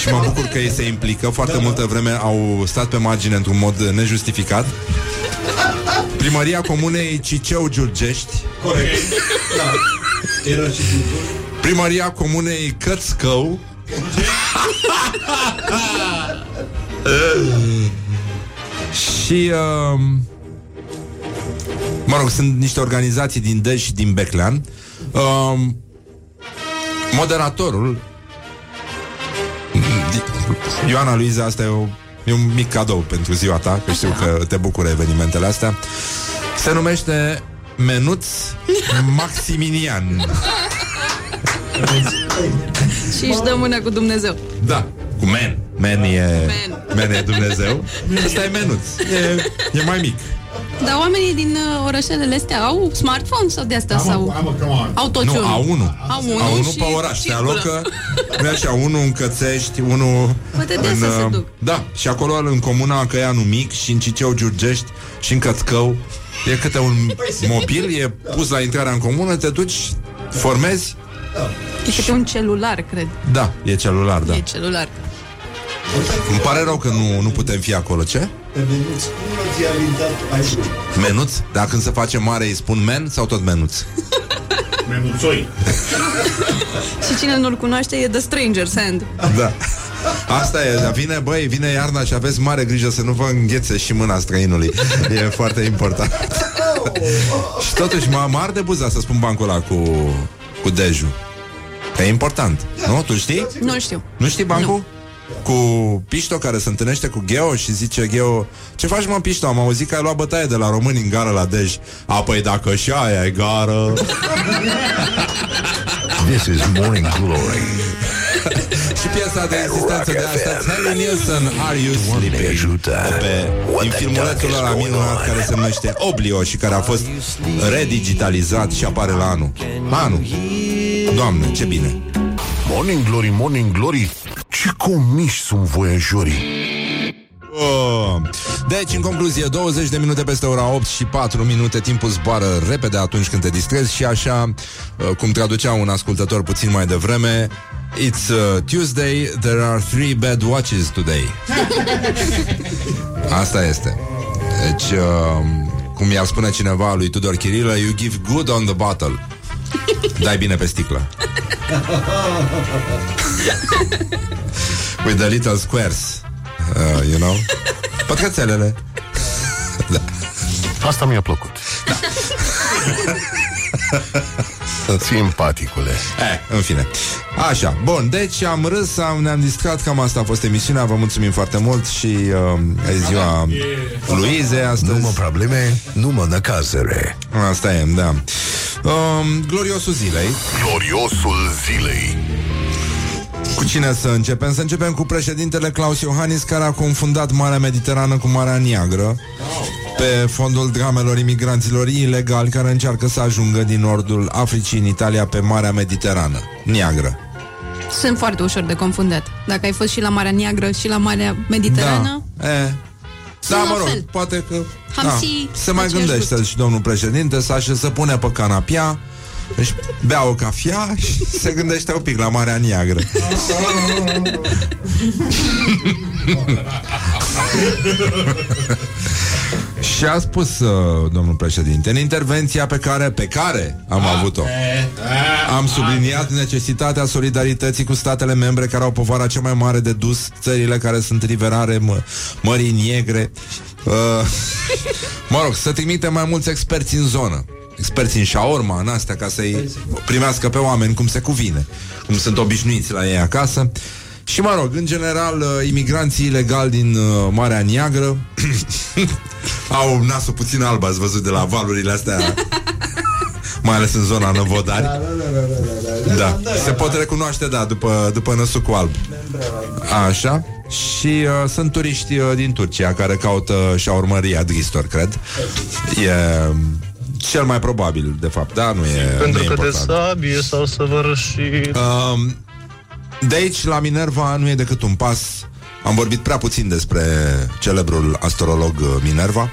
și mă bucur că ei se implică. Foarte multă vreme au stat pe margine într-un mod nejustificat. Primăria comunei Ciceu Giurgești, Corect. Da. Era și cultură. primăria comunei Cățcău, Și uh, Mă rog, sunt niște organizații din Dej și din Beclean. Uh, Moderatorul Ioana Luiza, asta e, o, e un mic cadou pentru ziua ta Că știu că te bucură evenimentele astea. Se numește Menuț Maximinian Și își dă mână cu Dumnezeu. Da, cu men Men e, Men. men e Dumnezeu Ăsta e menuț e, e mai mic Dar oamenii din uh, orașelele astea au smartphone sau de asta Am, sau am, come on. au tot Nu, unul? au unul Au unul Au unul și pe oraș Se circulă. alocă Nu e așa, unul în Cățești Unul Poate de asta se uh, duc. Da, și acolo în comuna Căianu Mic Și în Ciceu Giurgești Și în Cățcău E câte un mobil E pus la intrarea în comună Te duci, formezi E câte un celular, cred. Da, e celular, da E celular. Îmi pare rău că nu, nu putem fi acolo Ce? Pe menuț, cum nu ți-a lintat ai Menuț? Dar când se face mare îi spun men sau tot menuț? Menuțoi. Și cine nu-l cunoaște e The Stranger's Hand. Da. Asta e, dar vine, băi, vine iarna și aveți mare grijă să nu vă înghețe și mâna străinului. E foarte important. și totuși, mă, mă arde buza să spun bancul ăla cu, cu Deju. Că e important, nu? Tu știi? Nu știu. Nu știi bancul? Cu Pișto care se întâlnește cu Gheo și zice Gheo Ce faci mă Pișto? Am auzit că ai luat bătaie de la români în gară la Dej A, păi dacă și aia e gară This is Morning Glory. Și piesa de insistență de astăzi Harry Nilsson, Are You Doamne Sleeping? ajută. Pe, What din the filmulețul duck is ăla going minunat on? care se numește Oblio și care a fost redigitalizat și apare la anul. La anul. Doamne, ce bine. Morning Glory, Morning Glory Ce comiși sunt voiajorii. Oh. Deci, în concluzie, 20 de minute peste ora 8 și 4 minute Timpul zboară repede atunci când te distrezi Și așa, uh, cum traducea un ascultător puțin mai devreme It's uh, Tuesday, there are three bad watches today. Asta este. Deci, uh, cum i-ar spune cineva lui Tudor Chirilă You give good on the bottle. Dai bine pe sticlă With the little squares uh, You know? Pătrățelele Asta mi-a plăcut. Simpaticule Eh, în fine. Așa, bun, deci am râs, am, ne-am distrat, cam asta a fost emisiunea, vă mulțumim foarte mult și uh, e ziua Luize astăzi. Nu mă probleme, nu mă năcazere. Asta e, da. Um, gloriosul zilei. Gloriosul zilei Cu cine să începem? Să începem cu președintele Claus Iohannis, care a confundat Marea Mediterană cu Marea Neagră. pe fondul dramelor imigranților ilegali care încearcă să ajungă din nordul Africii în Italia pe Marea Mediterană, Niagră. Sunt foarte ușor de confundat. Dacă ai fost și la Marea Neagră și la Marea Mediterană, Da, e. Da, la mă rog, fel. poate că Am da, și se mai aceeași gândește gust. și domnul președinte să așe să pune pe canapia își bea o cafea și se gândește un pic la Marea Niagră. și a spus uh, domnul președinte în intervenția pe care, pe care am avut-o. Am subliniat necesitatea solidarității cu statele membre care au povara cea mai mare de dus, țările care sunt riverare mă, Mării Negre. Uh, mă rog, să trimite mai mulți experți în zonă. Experți în șaorma, în astea, ca să-i primească pe oameni cum se cuvine, cum sunt obișnuiți la ei acasă. Și mă rog, în general, uh, imigranții ilegali din uh, Marea Neagră au nasul puțin alb, ați văzut de la valurile astea mai ales în zona Năvodari. Da, se pot recunoaște, da, după, după năsul cu alb. Așa. Și uh, sunt turiști uh, din Turcia care caută șaurmăria Dristor, cred. E um, cel mai probabil, de fapt, da, nu e, Pentru nu e că de important. sabie s-au săvârșit Um, de aici la Minerva nu e decât un pas. Am vorbit prea puțin despre celebrul astrolog uh, Minerva,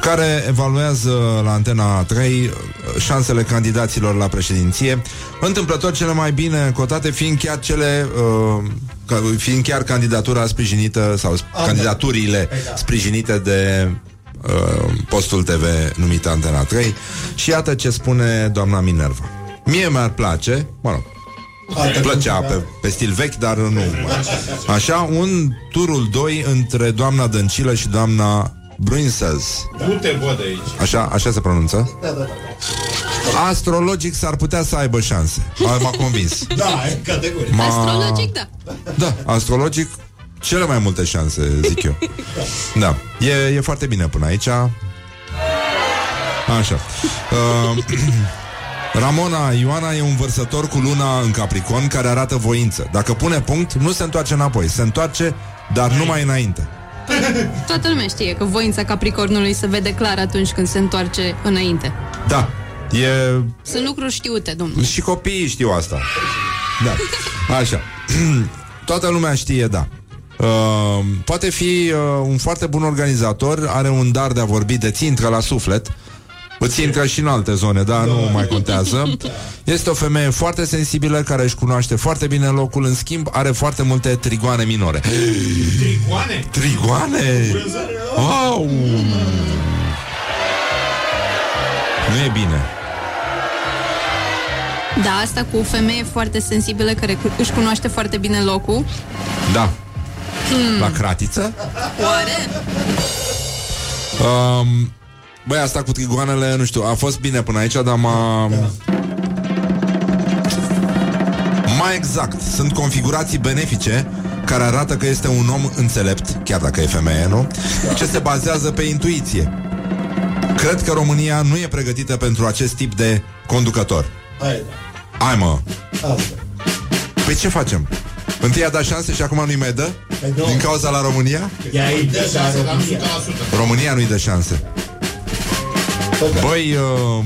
care evaluează la Antena 3 uh, șansele candidaților la președinție, întâmplător cele mai bine cotate fiind chiar cele uh, ca- fiind chiar candidatura sprijinită sau sp- candidaturile sprijinite de uh, postul TV numit Antena 3 și iată ce spune doamna Minerva. Mie mi-ar place, mă rog, îmi plăcea pe, pe stil vechi, dar nu mai. Așa, un turul 2 între doamna Dăncilă și doamna Bruinsels. Du-te, bă, de aici. Așa, așa se pronunță? Astrologic s-ar putea să aibă șanse. M-a, m-a convins. Da, e categoric. M-a... astrologic, da. Da, astrologic cele mai multe șanse, zic eu. Da, e, e foarte bine până aici. Așa. Uh, Ramona Ioana e un vărsător cu luna în Capricorn care arată voință. Dacă pune punct, nu se întoarce înapoi. Se întoarce, dar numai înainte. Toată lumea știe că voința Capricornului se vede clar atunci când se întoarce înainte. Da, e Sunt lucruri știute, domnule. Și copiii știu asta. Da. Așa. Toată lumea știe, da. Uh, poate fi uh, un foarte bun organizator, are un dar de a vorbi, de țintră la suflet. Îți intră și în alte zone, dar nu mai contează. Este o femeie foarte sensibilă care își cunoaște foarte bine locul, în schimb are foarte multe trigoane minore. Tricoane? Trigoane? Wow! Nu e bine. Da, asta cu o femeie foarte sensibilă care cu- își cunoaște foarte bine locul. Da. La cratiță? Oare? Um, băi, asta cu trigoanele, nu știu, a fost bine până aici, dar m-a... Mai exact, sunt configurații benefice care arată că este un om înțelept, chiar dacă e femeie, nu? Ce se bazează pe intuiție. Cred că România nu e pregătită pentru acest tip de conducător. Hai, Hai mă, da. Asta. păi ce facem? Întâi a dat șanse și acum nu-i mai dă? Păi nu. Din cauza la România? Ea e de Dar România. 100%. România nu-i dă șanse. Băi, uh,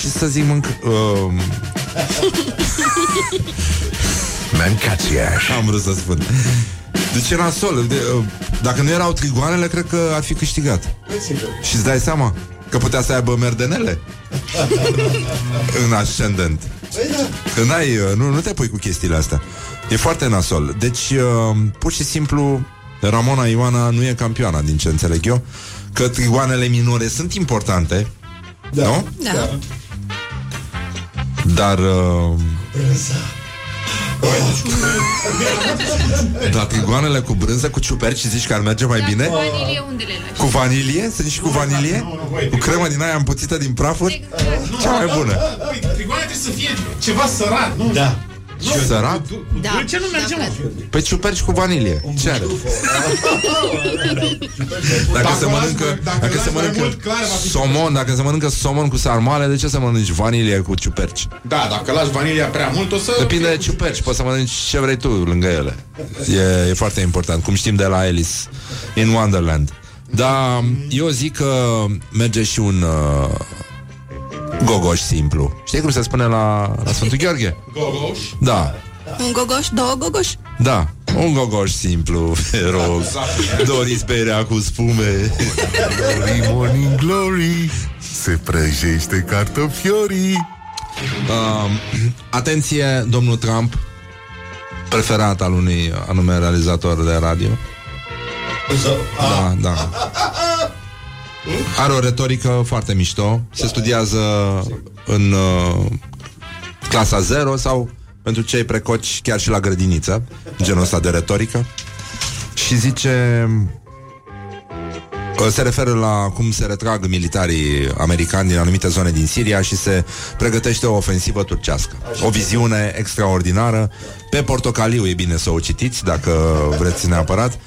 ce să zic, mânc... Uh, Mancațiaș. am vrut să spun. De ce nasol? De, uh, dacă nu erau trigoanele, cred că ar fi câștigat. Sigur. Și îți dai seama că putea să aibă merdenele în ascendent. Păi da. Că n-ai, uh, nu, nu te pui cu chestiile astea. E foarte nasol. Deci, uh, pur și simplu, Ramona Ioana nu e campioana, din ce înțeleg eu, că trigoanele minore sunt importante, Da. nu? Da. Dar uh, Dar trigoanele cu brânză, cu ciuperci Zici că ar merge mai bine? Vanilie unde le lași? Cu vanilie? Sunt și cu vanilie? Cu cremă din aia împuțită din prafuri? Cea mai bună Păi, tricoane trebuie să fie ceva sărat, nu? Da. Sărat? Da. Ce nu merge, da, mă? Pe ciuperci cu vanilie Ce are? Dacă se o lași mănâncă mai- dacă Dacă lași se mai mănâncă mult, clar, va fi Somon, dacă se mănâncă somon cu sarmale De ce să mănânci vanilie cu ciuperci? Da, dacă lași vanilia prea mult, o să... Depinde de ciuperci, poți să mănânci ce vrei tu lângă ele. E, e foarte important, cum știm de la Alice in Wonderland. Dar eu zic că merge și un uh, gogoș simplu. Știi cum se spune la, la Sfântul Gheorghe? Gogoș. Da, Un gogoș, două gogoși. da. Un gogoș simplu, te rog. Doriți berea cu spume. Glory, morning glory Se prăjește cartofiorii Uh, atenție, domnul Trump, preferat al unui anume realizator de radio. Da, da. Are o retorică foarte mișto. Se studiază în uh, clasa 0 sau pentru cei precoci chiar și la grădiniță, genul ăsta de retorică. Și zice se referă la cum se retrag militarii americani din anumite zone din Siria și se pregătește o ofensivă turcească. O viziune extraordinară. Pe portocaliu e bine să o citiți, dacă vreți neapărat.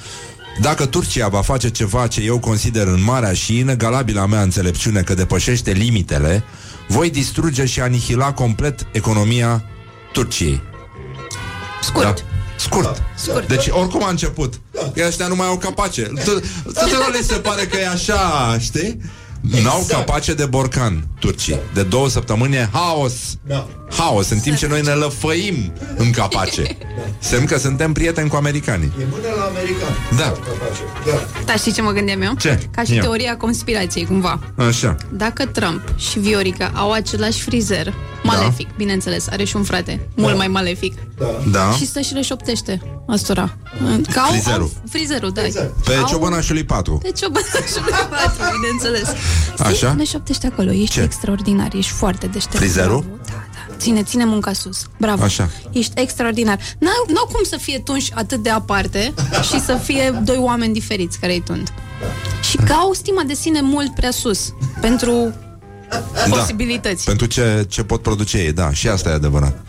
Dacă Turcia va face ceva ce eu consider în marea și inegalabilă mea înțelepciune că depășește limitele, voi distruge și anihila complet economia Turciei. Scurt. Da. Scurt. Scurt. Deci oricum a început. Că ăștia nu mai au capace. Tu- Tuturor li se pare că e așa, știi? N-au capace de borcan turcii. De două săptămâni e haos. Da. Haos, în timp ce noi ne lăfăim în capace. Semn că suntem prieteni cu americanii. E mână la american. Da. Capace. Da. Dar știi ce mă gândeam eu? Ce? Ca și Ia. teoria conspirației, cumva. Așa. Dacă Trump și Viorica au același frizer, malefic, bineînțeles, are și un frate, mult mai malefic, Da. și să și le șoptește astora. Că au, Frizerul. Au, frizerul, da. Pe Au- ciobănașului 4. Pe ciobănașul patru, bineînțeles. Așa? Știi? Ne șoptește acolo, ești Ce? extraordinar, ești foarte deștept. Frizerul? Bravo. Da, da. Ține, ține munca sus. Bravo. Așa. Ești extraordinar. N-au, n-au cum să fie tunși atât de aparte și să fie doi oameni diferiți care îi tund. Și că au stima de sine mult prea sus pentru posibilități. Pentru ce, ce pot produce ei, da, și asta e adevărat.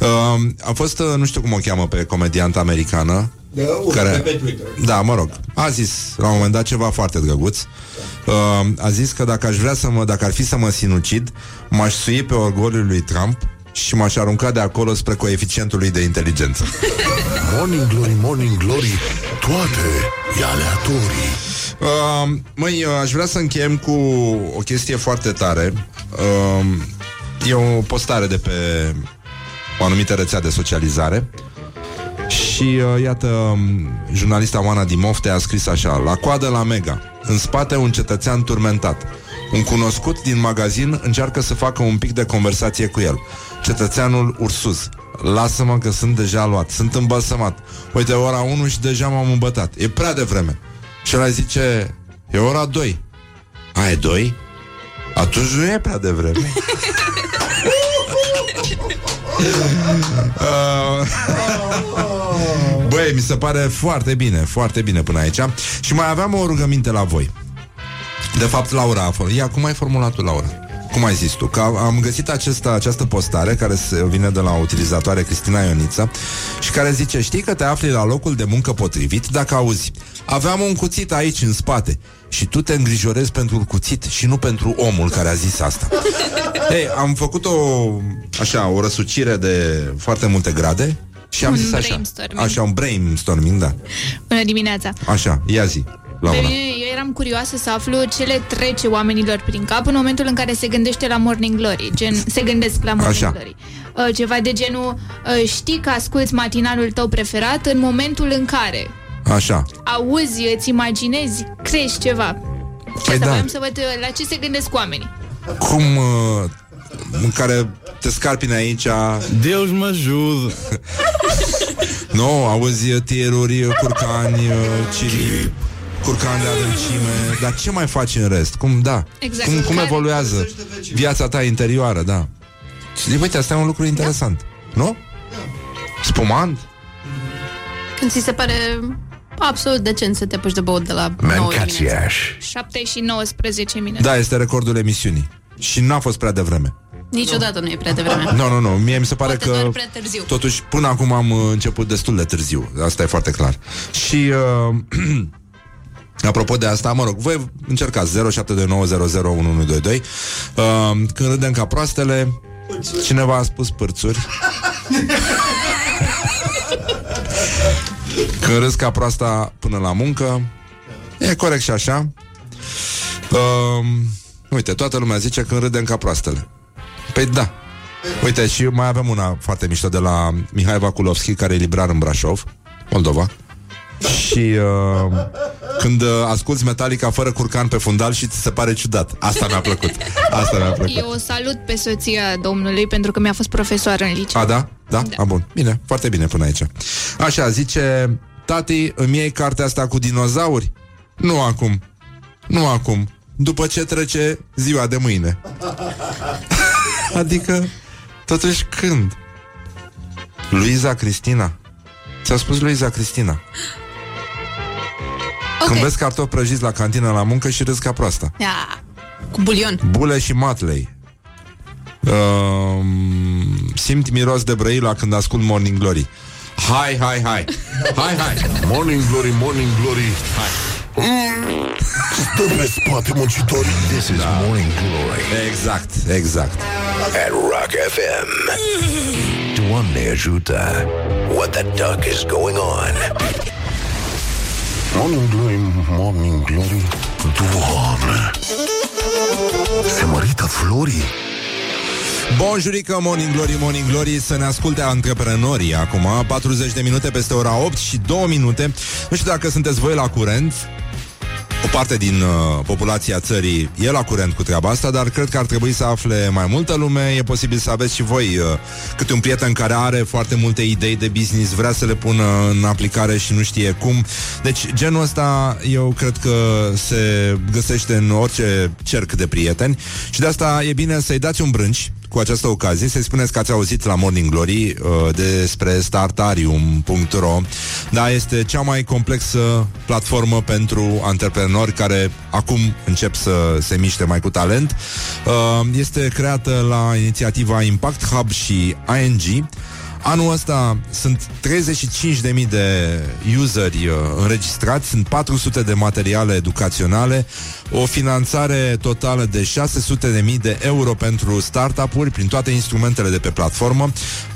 Uh, a fost, uh, nu știu cum o cheamă pe comedianta americană, Da, urmă, care, pe Twitter. da, mă rog, a zis la un moment dat ceva foarte drăguț. Uh, a zis că dacă aș vrea să mă, dacă ar fi să mă sinucid, m-aș sui pe orgoliul lui Trump și m-aș arunca de acolo spre coeficientul lui de inteligență. Morning glory, morning glory Toate e aleatorii Uh, măi, uh, aș vrea să încheiem cu o chestie foarte tare. Uh, e o postare de pe o anumită rețea de socializare și uh, iată, um, jurnalista Oana Dimofte a scris așa La coadă la Mega, în spate un cetățean turmentat. Un cunoscut din magazin încearcă să facă un pic de conversație cu el. Cetățeanul Ursuz Lasă-mă că sunt deja luat, sunt îmbălsămat. Uite, ora 1 și deja m-am îmbătat. E prea devreme. Și el zice, e ora 2 A, e 2? Atunci nu e prea devreme. Uh, Băi, mi se pare foarte bine, foarte bine până aici. Și mai aveam o rugăminte la voi. De fapt, Laura a fost. Ia, cum ai formulat tu, Laura? Cum ai zis tu? Că am găsit acesta, această postare Care se vine de la o utilizatoare Cristina Ioniță Și care zice Știi că te afli la locul de muncă potrivit Dacă auzi. Aveam un cuțit aici în spate Și tu te îngrijorezi pentru cuțit Și nu pentru omul care a zis asta Ei, am făcut o Așa, o răsucire de foarte multe grade și am Un zis așa, brainstorming. așa, un brainstorming, da. Bună dimineața! Așa, ia zi, Pe Laura. mine, eu eram curioasă să aflu ce le trece oamenilor prin cap în momentul în care se gândește la Morning Glory, gen, se gândesc la Morning Așa. Glory. Uh, ceva de genul, uh, știi că asculti matinalul tău preferat în momentul în care Așa. auzi, îți imaginezi, crești ceva. Și Păi asta da. voiam să văd uh, la ce se gândesc oamenii. Cum uh, în care te scarpine aici Deus me ajude. Nu, auzi tieruri, curcani, uh, ciri Curcani de adâncime Dar ce mai faci în rest? Cum, da Exact. Cum, cum Care- evoluează viața ta interioară, da Și uite, asta e un lucru interesant Nu? Spumant? Când ți se pare absolut decent să te puși de băut de la 9 dimineața. Mancațiaș. 7 și 19 minute. Da, este recordul emisiunii Și n-a fost prea devreme Niciodată nu e prea devreme. Nu, nu, nu, mie mi se pare Poate că doar prea târziu. Totuși, până acum am uh, început destul de târziu Asta e foarte clar Și uh, Apropo de asta, mă rog, voi încercați 0729001122 uh, Când râdem ca proastele Cineva a spus pârțuri Când râzi ca proasta până la muncă E corect și așa. Uh, uite, toată lumea zice că râdem ca proastele. Păi da. Uite, și mai avem una foarte mișto de la Mihai Vakulovski, care e librar în Brașov, Moldova. Și uh, când uh, asculti Metallica fără curcan pe fundal și ți se pare ciudat. Asta mi-a plăcut. Asta mi-a plăcut. Eu o salut pe soția domnului pentru că mi-a fost profesoară în liceu. A, da? Da? Da. A, bun. Bine, foarte bine până aici. Așa, zice, tati, îmi iei cartea asta cu dinozauri? Nu acum. Nu acum. După ce trece ziua de mâine. adică, totuși când? Luiza Cristina. Ți-a spus Luiza Cristina. Ok. Când vezi cartofi prăjiți la cantină la muncă și râzi ca proasta. Ia, cu bulion. Bule și matlei. Um, simt miros de brăila când ascult Morning Glory. Hai, hai, hai. Hai, hai. Morning Glory, Morning Glory Stă pe spate muncitorii This is Morning Glory Exact, exact. at Rock FM. Doamne ajută. What the duck is going on? Morning Glory, Morning Glory Doamne Se mărită florii Bonjurică, Morning Glory, Morning Glory Să ne asculte antreprenorii acum 40 de minute peste ora 8 și 2 minute Nu știu dacă sunteți voi la curent o parte din uh, populația țării e la curent cu treaba asta, dar cred că ar trebui să afle mai multă lume. E posibil să aveți și voi uh, câte un prieten care are foarte multe idei de business, vrea să le pună în aplicare și nu știe cum. Deci, genul ăsta, eu cred că se găsește în orice cerc de prieteni și de asta e bine să-i dați un brânci cu această ocazie să-i spuneți că ați auzit la Morning Glory uh, despre startarium.ro Da, este cea mai complexă platformă pentru antreprenori care acum încep să se miște mai cu talent. Uh, este creată la inițiativa Impact Hub și ING Anul ăsta sunt 35.000 de useri uh, înregistrați, sunt 400 de materiale educaționale, o finanțare totală de 600.000 de euro pentru startup-uri prin toate instrumentele de pe platformă.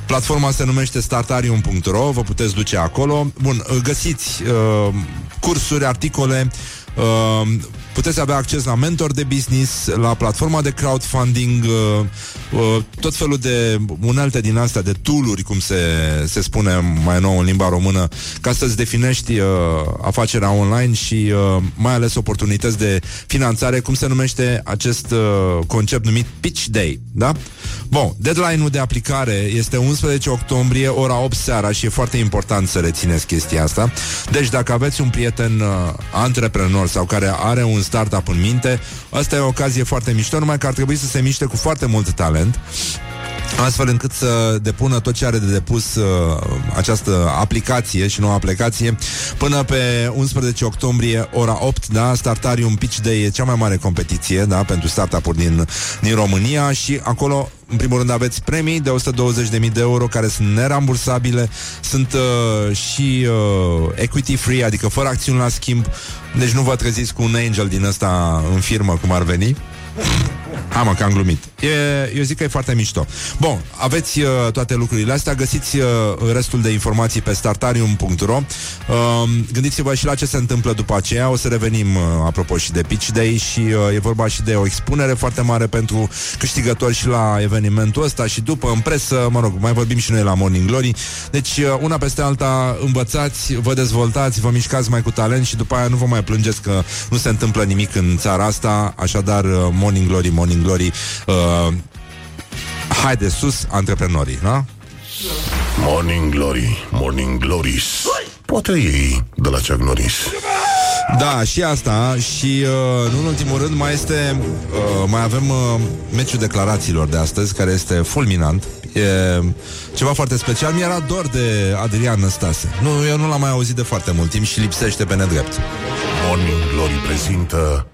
Platforma se numește startarium.ro, vă puteți duce acolo. Bun, uh, găsiți uh, cursuri, articole, uh, puteți avea acces la mentor de business, la platforma de crowdfunding, uh, uh, tot felul de unelte din astea, de tooluri, cum se, se spune mai nou în limba română, ca să-ți definești uh, afacerea online și uh, mai ales oportunități de finanțare, cum se numește acest uh, concept numit Pitch Day, da? Bun, deadline-ul de aplicare este 11 octombrie, ora 8 seara și e foarte important să rețineți chestia asta. Deci dacă aveți un prieten uh, antreprenor sau care are un startup în minte, asta e o ocazie foarte mișto, numai că ar trebui să se miște cu foarte mult talent astfel încât să depună tot ce are de depus uh, această aplicație și noua aplicație până pe 11 octombrie, ora 8, da, Startarium Pitch Day e cea mai mare competiție, da, pentru startup-uri din, din România și acolo în primul rând aveți premii de 120.000 de euro care sunt nerambursabile, sunt uh, și uh, equity free, adică fără acțiuni la schimb, deci nu vă treziți cu un angel din ăsta în firmă cum ar veni. Hai mă, că am glumit. E, eu zic că e foarte mișto. Bun, aveți uh, toate lucrurile astea, găsiți uh, restul de informații pe startarium.ro. Uh, gândiți-vă și la ce se întâmplă după aceea. O să revenim, uh, apropo, și de Pitch Day și uh, e vorba și de o expunere foarte mare pentru câștigători și la evenimentul ăsta și după în presă, mă rog, mai vorbim și noi la Morning Glory. Deci, uh, una peste alta, învățați, vă dezvoltați, vă mișcați mai cu talent și după aia nu vă mai plângeți că nu se întâmplă nimic în țara asta, așadar uh, Morning Glory, Morning Glory uh, hai de sus antreprenorii, da? Morning Glory, Morning Glories Poate ei de la Chuck Norris Da, și asta și uh, nu în ultimul rând mai este uh, mai avem uh, meciul declarațiilor de astăzi care este fulminant. E ceva foarte special. Mi-era dor de Adrian Năstase. Nu, eu nu l-am mai auzit de foarte mult timp și lipsește pe nedrept. Morning Glory prezintă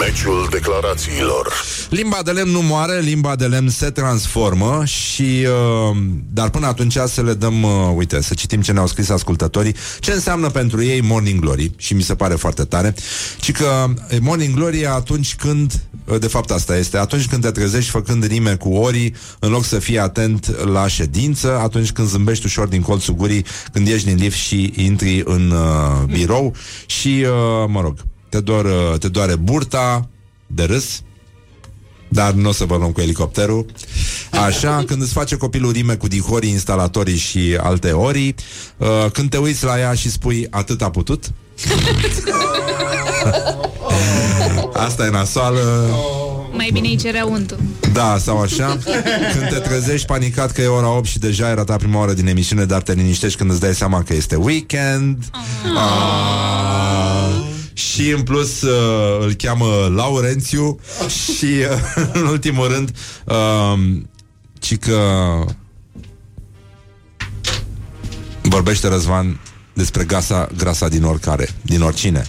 Meciul declarațiilor. Limba de lemn nu moare, limba de lemn se transformă și uh, dar până atunci să le dăm, uh, uite, să citim ce ne-au scris ascultătorii, ce înseamnă pentru ei Morning Glory și mi se pare foarte tare, ci că e, Morning Glory e atunci când, uh, de fapt asta este, atunci când te trezești făcând rime cu orii, în loc să fii atent la ședință, atunci când zâmbești ușor din colțul gurii, când ieși din lift și intri în uh, birou și, uh, mă rog, te, dor, uh, te doare burta de râs, dar nu o să vă luăm cu elicopterul. Așa, când îți face copilul rime cu dihorii, instalatorii și alte ori, uh, când te uiți la ea și spui atât a putut, Asta e nasoală Mai bine îi cerea untul. Da, sau așa Când te trezești panicat că e ora 8 Și deja era ta prima oră din emisiune Dar te liniștești când îți dai seama că este weekend ah. Și în plus uh, îl cheamă Laurențiu Și uh, în ultimul rând uh, Ci că Vorbește Răzvan despre grasa, grasa din oricare Din oricine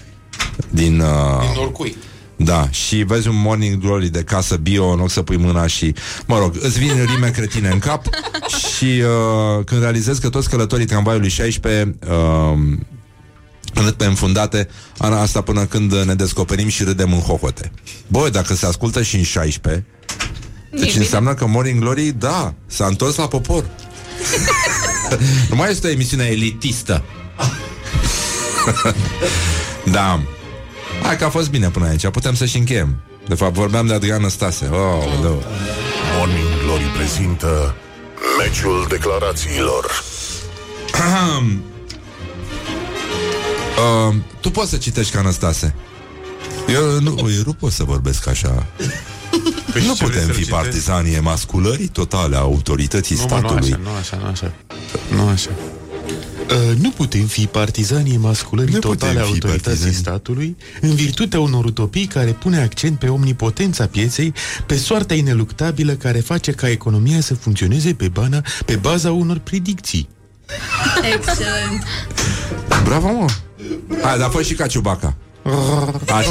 Din, uh, Din oricui. da, și vezi un morning glory de casă bio În loc să pui mâna și, mă rog, îți vin rime cretine în cap Și uh, când realizezi că toți călătorii tramvaiului 16 uh, Râd pe înfundate Ana asta până când ne descoperim și râdem în hohote. Băi, dacă se ascultă și în 16 Deci bine. înseamnă că Morning Glory, da, s-a întors la popor. Nu mai este o emisiune elitistă. Da. Hai că a fost bine până aici, putem să și încheiem. De fapt, vorbeam de Adrian Stase oh, no. Morning Glory prezintă Meciul declarațiilor uh, Tu poți să citești ca Anastase eu nu, eu nu pot să vorbesc așa Păi Nu și ce vrei putem să-l fi citesc? partizanii emasculării totale a autorității Nu, mă, nu statului așa, nu așa, nu așa. Nu așa. Uh, nu putem fi partizanii emasculării Nu totale putem a fi autorității partizani. statului în virtutea unor utopii care pune accent pe omnipotența pieței, pe soarta ineluctabilă care face ca economia să funcționeze pe, bana, pe baza unor predicții. Excelent. Bravo, mă Hai, dar fă și ca Ciubaca Așa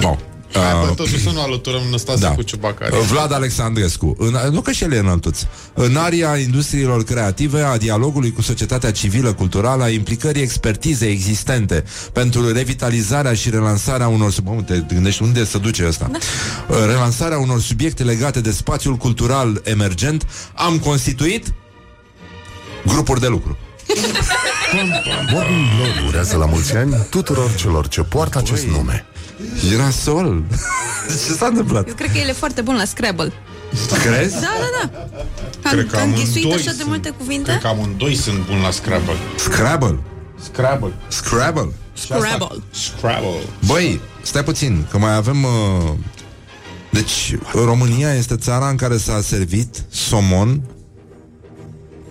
Bun Hai, bă, Uh, totuși să nu alăturăm Năstase da. cu Ciubacare. Vlad Alexandrescu în, Nu că și el e înăltuț În aria industriilor creative A dialogului cu societatea civilă culturală A implicării expertizei existente Pentru revitalizarea și relansarea unor sub- Mă, te gândești unde se duce ăsta da. Relansarea unor subiecte legate de spațiul cultural emergent Am constituit Grupuri de lucru Morning Glory urează la mulți ani tuturor celor ce poartă acest nume Girasol Ce s-a întâmplat? Eu cred că el e foarte bun la Scrabble. Crezi? Da, da, da. Cred Am, că am amândoi ghesuit așa de sunt. multe cuvinte. Cred că amândoi sunt buni la Scrabble. Scrabble Scrabble. Scrabble Scrabble. Scrabble. Băi, stai puțin, că mai avem... Uh... Deci, România este țara în care s-a servit somon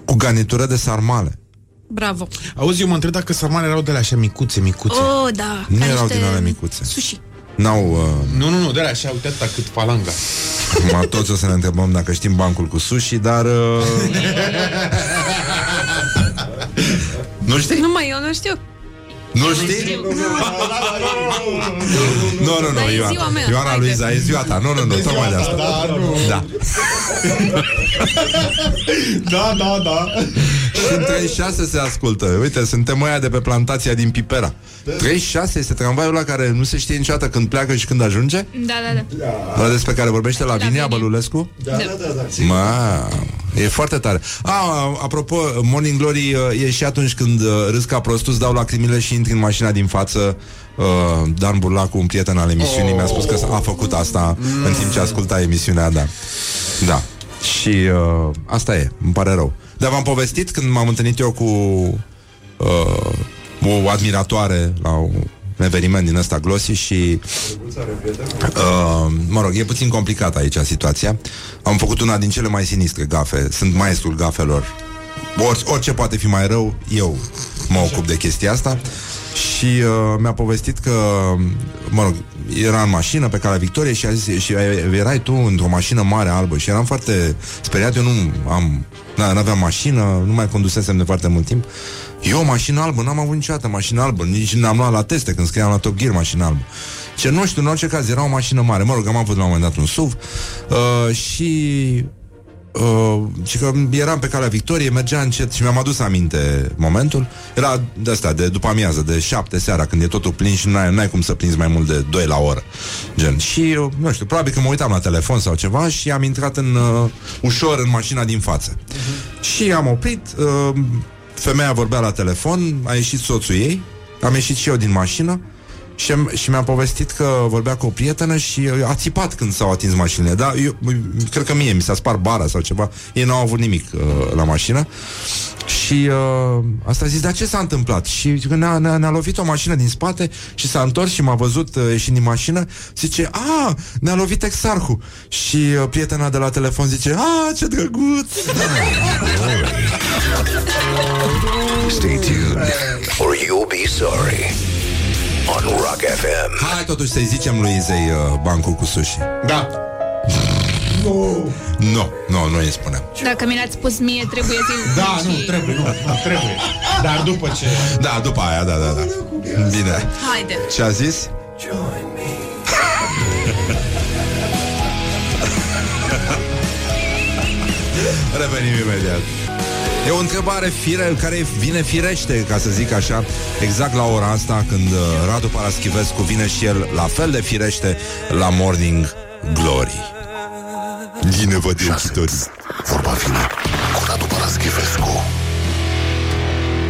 cu garnitură de sarmale. Bravo. Auzi, eu mă întreb dacă sarmale erau de la așa micuțe, micuțe. Oh, da. Nu ca erau niște din alea micuțe. Sushi. N-au... Uh... Nu, nu, nu, de la așa, uite atâta cât falanga. Acum toți o să ne întrebăm dacă știm bancul cu sushi, dar... Uh... nu știi? Nu mai, eu nu știu. Nu știi? Nu, nu, nu, Dar e Ioana, ziua mea, Ioana haide. Luiza, e ziua ta Nu, nu, nu, tocmai de asta Da Da, da, da. Și în 36 se ascultă Uite, suntem ăia de pe plantația din Pipera 36 este tramvaiul ăla care nu se știe niciodată când pleacă și când ajunge Da, da, da. Ăla despre care vorbește Lavinia Lavinia. Bălulescu Da, da, da, da. Mă, e foarte tare. A, apropo, Morning Glory uh, E și atunci când uh, râs ca prostul Îți dau lacrimile și intri în mașina din față. Uh, Dan Burlacu, un prieten al emisiunii Mi-a spus că a făcut asta În timp ce asculta emisiunea, da. Da. Și uh, asta e, îmi pare rău. Dar v-am povestit când m-am întâlnit eu cu uh, O admiratoare La un eveniment din ăsta glossy și Uh, mă rog, e puțin complicat aici situația. Am făcut una din cele mai sinistre gafe. Sunt maestrul gafelor. Or, orice poate fi mai rău, eu mă ocup de chestia asta. Și uh, mi-a povestit că, mă rog, era în mașină pe calea Victoriei și a zis, și erai tu într-o mașină mare albă și eram foarte speriat, eu nu am, da, n-aveam mașină, nu mai condusesem de foarte mult timp. Eu, mașină albă, n-am avut niciodată mașină albă, nici n-am luat la teste când scriam la Top Gear mașină albă. Ce nu știu, în orice caz, era o mașină mare. Mă rog, am avut la un moment dat un SUV uh, și Uh, și că eram pe calea Victoriei, mergea încet și mi-am adus aminte momentul. Era de asta, de după amiază, de șapte seara, când e totul plin și n-ai, n-ai cum să prinzi mai mult de 2 la oră. Gen. Și, uh, nu știu, probabil că mă uitam la telefon sau ceva și am intrat în uh, ușor în mașina din față. Și am oprit, uh, femeia vorbea la telefon, a ieșit soțul ei, am ieșit și eu din mașină și, am- și mi-a povestit că vorbea cu o prietenă și uh, a țipat când s-au atins mașinile. Da, eu cred că mie mi s-a spart bara sau ceva. Ei n-au avut nimic uh, la mașină. Și uh, asta a zis, dar ce s-a întâmplat? Și când ne-a, ne-a, ne-a lovit o mașină din spate și s-a întors și m-a văzut uh, ieșind din mașină, zice, a, ne-a lovit exarhul. Și uh, prietena de la telefon zice, a, ce drăguț! Stay tuned, or you'll be sorry. On Rock FM. Hai totuși să-i zicem lui Izei uh, bancul cu sushi. Da. Nu, nu, nu, nu îi spunem. Dacă mi l-ați spus mie, trebuie să Da, nu, trebuie, nu, nu, trebuie. Dar după ce... Da, după aia, da, da, da. Bine. Haide. Ce a zis? Revenim imediat. E o întrebare fire, care vine firește, ca să zic așa, exact la ora asta, când uh, Radu Paraschivescu vine și el la fel de firește la Morning Glory. Bine văd eu cititorii. Vorba vine cu Radu Paraschivescu.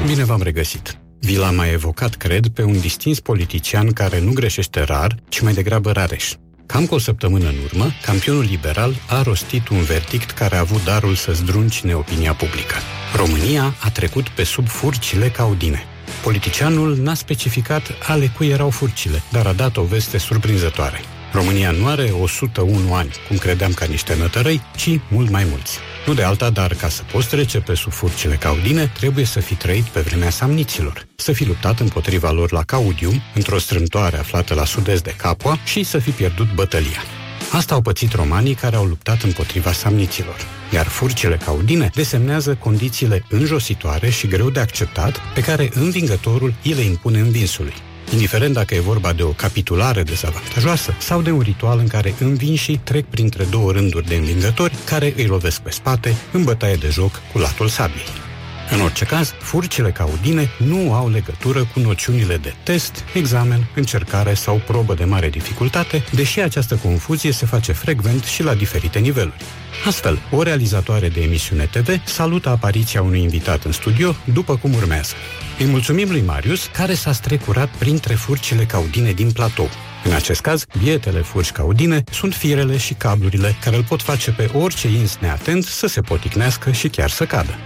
Bine v-am regăsit. Vi l-am mai evocat, cred, pe un distins politician care nu greșește rar, ci mai degrabă rareș. Cam cu o săptămână în urmă, campionul liberal a rostit un verdict care a avut darul să zdruncine opinia publică. România a trecut pe sub furcile caudine. Politicianul n-a specificat ale cui erau furcile, dar a dat o veste surprinzătoare. România nu are 101 ani, cum credeam ca niște nătărăi, ci mult mai mulți. Nu de alta, dar ca să poți trece pe sub furcile caudine, trebuie să fi trăit pe vremea samniților, să fi luptat împotriva lor la Caudium, într-o strâmtoare aflată la sud-est de Capua, și să fi pierdut bătălia. Asta au pățit romanii care au luptat împotriva samniților. Iar furcile caudine desemnează condițiile înjositoare și greu de acceptat pe care învingătorul îi le impune învinsului indiferent dacă e vorba de o capitulare dezavantajoasă sau de un ritual în care învinșii trec printre două rânduri de învingători care îi lovesc pe spate în bătaie de joc cu latul sabiei. În orice caz, furcile caudine nu au legătură cu noțiunile de test, examen, încercare sau probă de mare dificultate, deși această confuzie se face frecvent și la diferite niveluri. Astfel, o realizatoare de emisiune TV salută apariția unui invitat în studio, după cum urmează. Îi mulțumim lui Marius, care s-a strecurat printre furcile caudine din platou. În acest caz, bietele furci caudine sunt firele și cablurile care îl pot face pe orice ins neatent să se poticnească și chiar să cadă.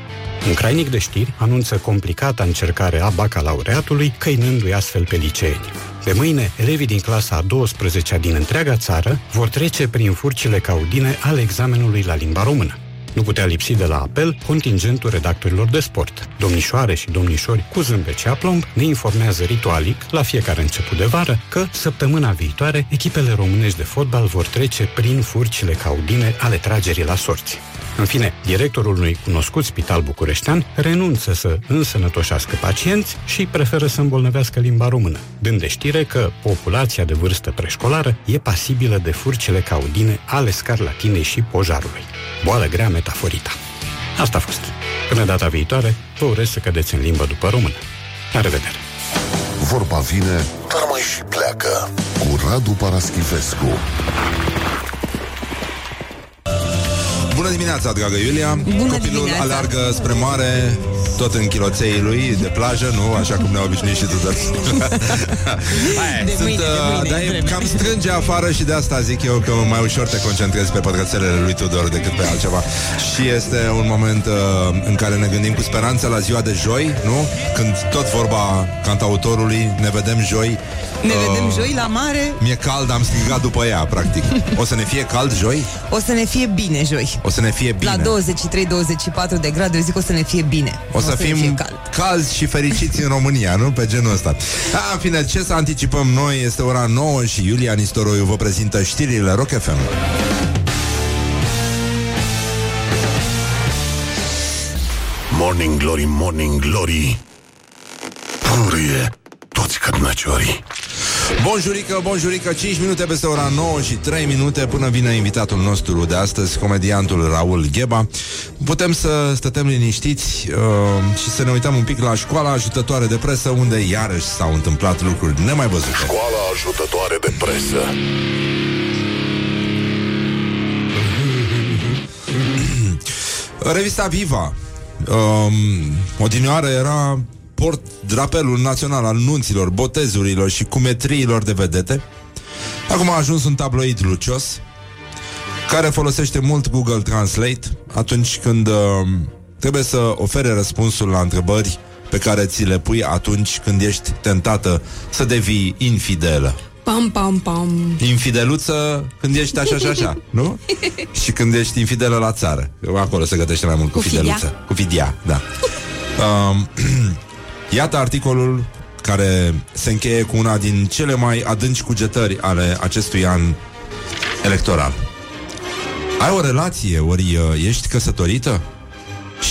Un crainic de știri anunță complicata încercare a bacalaureatului, căinându-i astfel pe liceeni. De mâine, elevii din clasa a 12-a din întreaga țară vor trece prin furcile caudine ale examenului la limba română. Nu putea lipsi de la apel contingentul redactorilor de sport. Domnișoare și domnișori cu zâmbet și aplomb ne informează ritualic, la fiecare început de vară, că săptămâna viitoare echipele românești de fotbal vor trece prin furcile caudine ale tragerii la sorți. În fine, directorul unui cunoscut spital bucureștean renunță să însănătoșească pacienți și preferă să îmbolnăvească limba română, dând de știre că populația de vârstă preșcolară e pasibilă de furcile caudine ale scarlatinei și pojarului. Boală grea metaforita. Asta a fost. Până data viitoare, vă urez să cădeți în limba după română. La revedere! Vorba vine, dar mai și pleacă cu Radu Paraschivescu. Bună dimineața, dragă Iulia Bună Copilul dimineața. alargă spre mare Tot în chiloței lui de plajă Nu așa cum ne-a obișnuit și tu de Aia, De sunt, mâine, de uh, mâine, Dar de e vreme. cam strânge afară Și de asta zic eu că mai ușor te concentrezi Pe pătrățelele lui Tudor decât pe altceva Și este un moment uh, În care ne gândim cu speranță la ziua de joi Nu? Când tot vorba cantautorului Ne vedem joi Ne uh, vedem joi la mare, Mi-e cald, am strigat după ea, practic O să ne fie cald joi? o să ne fie bine joi. O să ne fie bine La 23-24 de grade, eu zic o să ne fie bine. O să, ne fim fie cald. calzi și fericiți în România, nu? Pe genul ăsta. A, în fine, ce să anticipăm noi? Este ora 9 și Iulia Nistoroiu vă prezintă știrile Rock FM. Morning Glory, Morning Glory Purie toți cărnăciorii Bonjurică, bonjurică, 5 minute peste ora 9 și 3 minute până vine invitatul nostru de astăzi, comediantul Raul Gheba. Putem să stătem liniștiți uh, și să ne uităm un pic la școala ajutătoare de presă, unde iarăși s-au întâmplat lucruri nemai văzute. Școala ajutătoare de presă Revista Viva. Um, odinioară era port drapelul național al nunților, botezurilor și cumetriilor de vedete. Acum a ajuns un tabloid lucios care folosește mult Google Translate atunci când uh, trebuie să ofere răspunsul la întrebări pe care ți le pui atunci când ești tentată să devii infidelă. Pam, pam, pam. Infideluță când ești așa și așa, nu? și când ești infidelă la țară. Acolo se gătește mai mult cu, Cu fidia. fideluță. Cu fidia, da. Um, iată articolul care se încheie cu una din cele mai adânci cugetări ale acestui an electoral. Ai o relație, ori uh, ești căsătorită?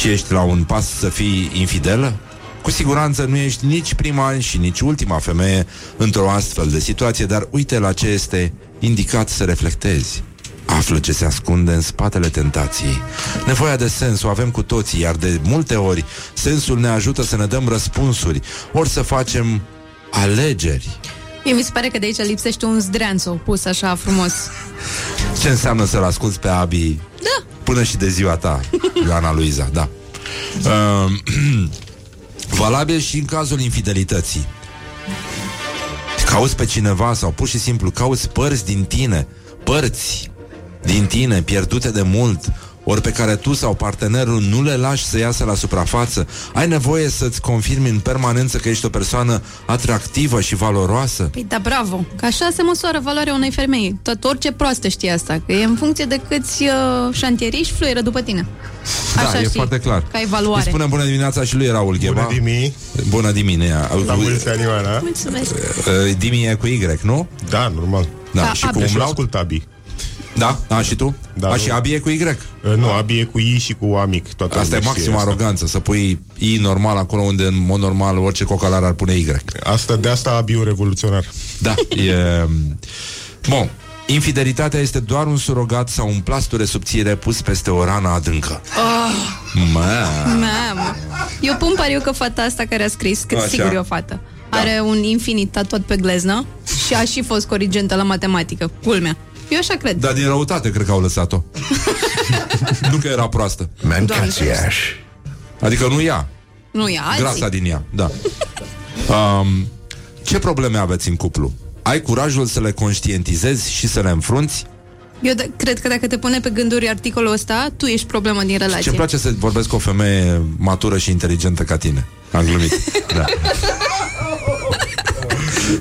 Și ești la un pas să fii infidelă? Cu siguranță nu ești nici prima și nici ultima femeie într-o astfel de situație, dar uite la ce este indicat să reflectezi. Află ce se ascunde în spatele tentației. Nevoia de sens o avem cu toții, iar de multe ori sensul ne ajută să ne dăm răspunsuri, ori să facem alegeri. Mie mi se pare că de aici lipsește un zdreanțu pus așa frumos. Ce înseamnă să-l asculți pe Abi Da. până și de ziua ta, Ioana Luiza, da. Uh, valabil și în cazul infidelității. Cauți pe cineva sau pur și simplu cauți părți din tine, părți din tine pierdute de mult, ori pe care tu sau partenerul nu le lași să iasă la suprafață, ai nevoie să-ți confirmi în permanență că ești o persoană atractivă și valoroasă. Păi da, bravo. Că așa se măsoară valoarea unei femei. Tot orice proastă știe asta. Că e în funcție de câți uh, șantieriști fluieră după tine. Da, Așa e știi, foarte clar. Ca evaluare. Îi spunem bună dimineața și lui Raul Gheba. Bună dimi. Bună dimineața. La mulți ani, Ioana. Mulțumesc. Uh, Dimi e cu Y, nu? Da, normal. Da, Da, și Abi. cu Și umlaut? ascult Abi. Da, da, și tu? Da, A, nu. și Abi e cu Y. Uh, Nu, Abi e cu I și cu A mic. Toată Asta e lumea știe maximă aroganță, să pui I normal acolo unde în mod normal orice cocalar ar pune Y. Asta, de asta Abi e un revoluționar. Da, e... Bun, infidelitatea este doar un surogat sau un plasture subțire pus peste o rană adâncă. Mă. Mamă. Eu pun pariu că fata asta care a scris, că Așa. sigur e o fată, are un infinit tatuat pe gleznă și a și fost corigentă la matematică. Culmea. Eu așa cred. Dar din răutate cred că au lăsat-o. nu că era proastă. Mancațiaș. Adică nu ea, Nu e alții. grasa din ea, da. Um, ce probleme aveți în cuplu? Ai curajul să le conștientizezi și să le înfrunți? Eu d- cred că dacă te pune pe gânduri articolul ăsta, tu ești problema din relație. Ce-mi place să vorbesc cu o femeie matură și inteligentă ca tine. Am glumit. Da.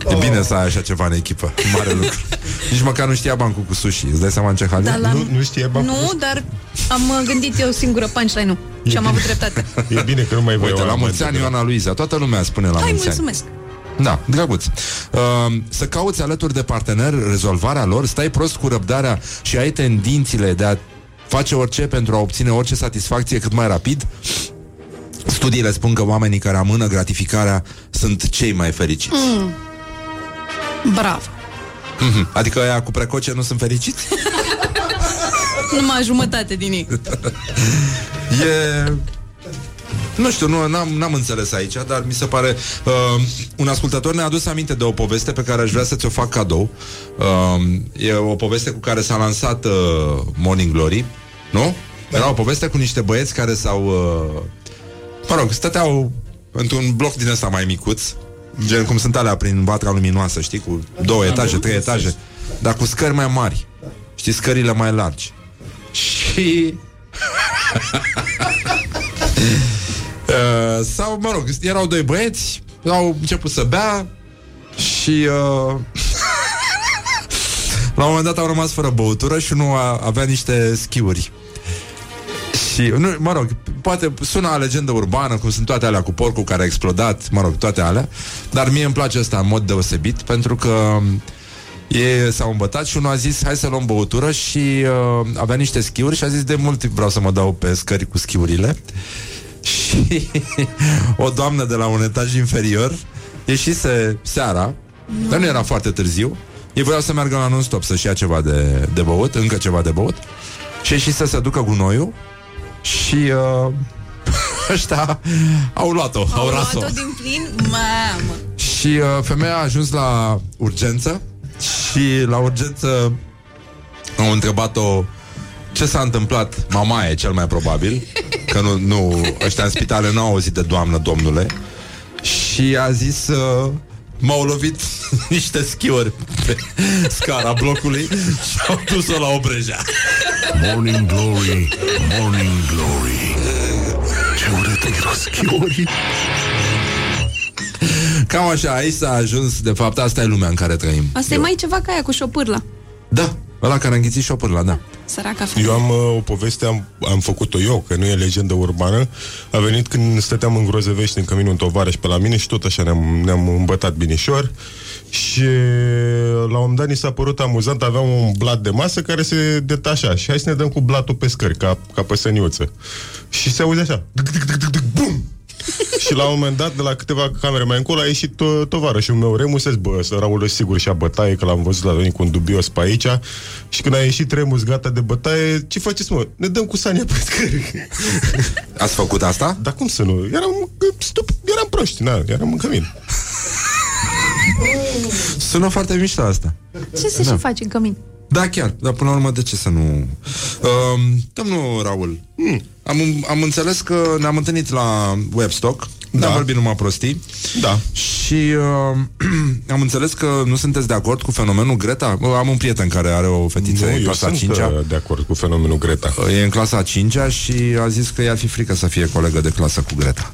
E bine să ai așa ceva în echipă. Mare lucru. Nici măcar nu știa bancul cu sushi. Îți dai seama în ce hal e? Da, la... Nu, nu știe bancul? Nu, dar am uh, gândit eu singură punchline-ul și am avut dreptate. E bine că nu mai voi Uite, la oameni mulți ani de- Ioana Luiza. Toată lumea spune la Hai, mulți ani. mulțumesc. Da, drăguț. Uh, să cauți alături de partener rezolvarea lor, stai prost cu răbdarea și ai tendințile de a face orice pentru a obține orice satisfacție cât mai rapid. Studiile spun că oamenii care amână gratificarea sunt cei mai fericiți. Mm. Bravo. Mhm. Adică aia cu precoce nu sunt fericiți? Numai jumătate din ei. E... Nu știu, nu, n-am, n-am înțeles aici, dar mi se pare... Uh, un ascultător ne-a adus aminte de o poveste pe care aș vrea să ți-o fac cadou. Uh, e o poveste cu care s-a lansat uh, Morning Glory, nu? Era o poveste cu niște băieți care s-au... Uh, mă rog, stăteau într-un bloc din ăsta mai micuț, gen cum sunt alea prin vatra luminoasă, știi, cu două etaje, trei etaje, dar cu scări mai mari. Știi, scările mai largi. Și Uh, sau, mă rog, erau doi băieți, au început să bea și uh, la un moment dat au rămas fără băutură și nu a, avea niște schiuri. Și, nu, mă rog, poate sună a legendă urbană, cum sunt toate alea cu porcul care a explodat, mă rog, toate alea, dar mie îmi place asta în mod deosebit, pentru că ei s-au îmbătat și unul a zis hai să luăm băutură și uh, avea niște schiuri și a zis de mult timp vreau să mă dau pe scări cu schiurile. Și o doamnă de la un etaj inferior ieșise seara, dar nu era foarte târziu, ei voiau să meargă la non-stop să-și ia ceva de, de băut, încă ceva de băut și ieșise să ducă gunoiul și uh, ăștia au luat-o, au, Au ras-o. luat-o din plin? Mamă. Și uh, femeia a ajuns la urgență și la urgență au întrebat-o ce s-a întâmplat. Mama e cel mai probabil, că nu, nu ăștia în spitale nu au auzit de doamnă, domnule. și a zis uh, M-au lovit niște schiuri pe scara blocului și au dus-o la Obreja. Morning Glory, Morning Glory Ce urât miros chiorii Cam așa, aici s-a ajuns, de fapt, asta e lumea în care trăim. Asta e mai ceva ca aia cu șopârla. Da, ăla care a înghițit șopârla, da. Săraca femeie. Eu am uh, o poveste, am, am făcut-o eu, că nu e legendă urbană. A venit când stăteam în Grozevești, în căminul un tovarăș pe la mine și tot așa ne-am, ne-am îmbătat binișor. Și la un moment dat ni s-a părut amuzant, aveam un blat de masă care se detașa și hai să ne dăm cu blatul pe scări, ca, ca pe săniuță. Și se auze așa, duc, duc, duc, duc, duc, bum! și la un moment dat, de la câteva camere mai încolo, a ieșit to- tovarășul meu Remus, zis, bă, să Raul sigur și-a bătaie, că l-am văzut la venit cu un dubios pe aici. Și când a ieșit Remus gata de bătaie, ce faceți, mă? Ne dăm cu Sania pe scări. Ați făcut asta? Dar cum să nu? Eram, stup, eram proști, na, eram în cămin. Sună foarte mișto asta. Ce se Da. și face în cămin? Da, chiar, dar până la urmă de ce să nu... Uh, domnul Raul, hmm, am, am înțeles că ne-am întâlnit la Webstock, da. ne-am vorbit numai prostii Da. și uh, am înțeles că nu sunteți de acord cu fenomenul Greta. Bă, Am un prieten care are o fetiță Nu, în eu clasa sunt 5 uh, de acord cu fenomenul Greta. E în clasa 5 și a zis că i-ar fi frică să fie colegă de clasă cu Greta.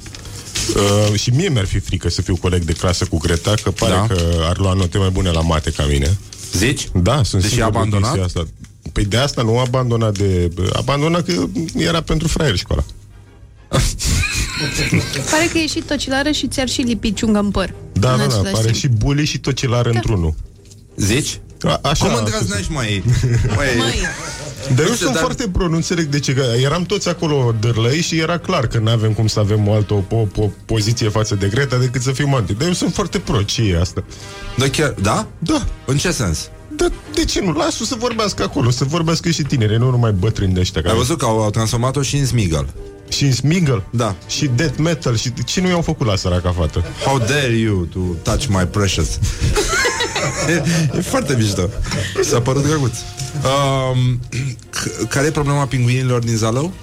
Uh, și mie mi-ar fi frică să fiu coleg de clasă cu Greta, că pare Da. că ar lua note mai bune la mate ca mine. Zici? Da, sunt Deși sigur a de abandonat? chestia Asta. Păi de asta nu a abandonat de... Abandonat că era pentru fraieri școala. Pare că e și tocilară și ți-ar și lipi ciungă în păr. Da, În da, da, același pare timp. și bully și tocilar da. într-unul. Zici? A, așa, Cum îndrăznești, mai? Măi, Dar eu Nu știu, sunt dar- foarte pro, nu înțeleg de ce, că eram toți acolo dârlăi și era clar că nu avem cum să avem o altă o, o, o poziție față de Greta decât să fim anti. Dar eu sunt foarte pro, ce e asta? Da, chiar, da? Da. În ce sens? Da, de ce nu? Lasă să vorbească acolo, să vorbească și tineri, nu numai bătrâni de ăștia. Ai Care... văzut că au, au transformat-o și în Smiggle. Și în Smiggle? Da. Și death metal și ce nu i-au făcut la săraca fată? How dare you to touch my precious e, e foarte mișto S-a părut drăguț um, c- Care e problema pinguinilor din Zalău?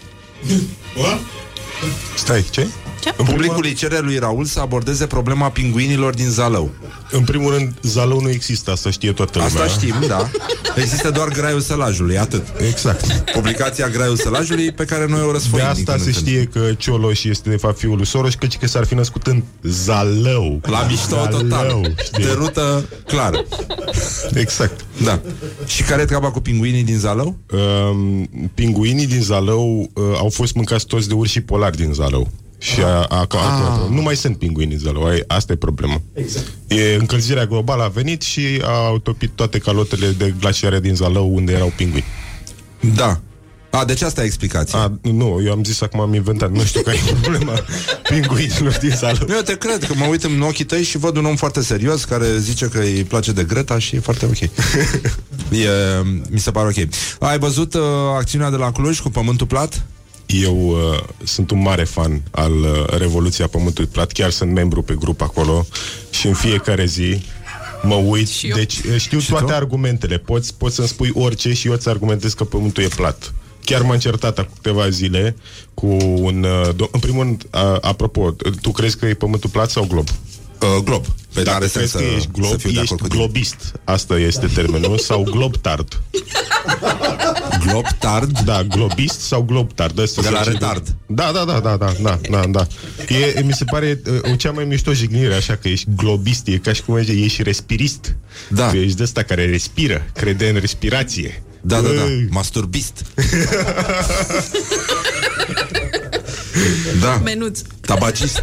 Stai, ce? Ce? Publicul îi cere lui Raul să abordeze problema pinguinilor din Zalău În primul rând, Zalău nu există, asta știe toată lumea. Asta știm, da Există doar Graiul Sălajului, atât Exact. Publicația Graiul Sălajului pe care noi o De răsfoim din asta când se în când. știe că Cioloș este de fapt fiul lui Soros, căci că s-ar fi născut în Zalău. La mișto Zalău, total știi? De rută clară Exact. Da Și care e treaba cu pinguinii din Zalău? Um, pinguinii din Zalău uh, au fost mâncați toți de urși polari din Zalău. Și a, a, a, a, nu mai sunt pinguini din Zalău, ai- asta e problema. Exact. E, încălzirea globală a venit și a topit toate calotele de glaciare din Zalău unde erau pinguini. Da a, deci asta e explicația. A, nu, eu am zis acum am inventat, nu știu care e problema pinguinilor din Zalău. Eu te cred că mă uit în ochii tăi și văd un om foarte serios care zice că îi place de Greta și e foarte ok. e, mi se pare ok. Ai văzut uh, acțiunea de la Cluj cu pământul plat? Eu uh, sunt un mare fan al uh, Revoluția Pământului Plat, chiar sunt membru pe grup acolo și în fiecare zi mă uit, deci uh, știu Și toate tu? argumentele, poți, poți să-mi spui orice și eu îți argumentez că pământul e plat. Chiar m-am certat acum câteva zile cu un... Uh, do- în primul rând, uh, apropo, tu crezi că e pământul plat sau glob? Uh, glob. Pe Dacă n-are sens crezi că să- ești să glob, fiu de ești acord cu tine. globist. Asta este termenul. sau globtard. Globtard? Da, globist sau globtard. Asta De se la zice. retard. Da, da, da, da, da, da, da, da. E, mi se pare uh, o cea mai mișto jignire, așa că ești globist, e ca și cum zice, ești respirist. Da. Că ești de ăsta care respiră, crede în respirație. Da, da, da. Ui. Masturbist. da. Menuț. Tabacist.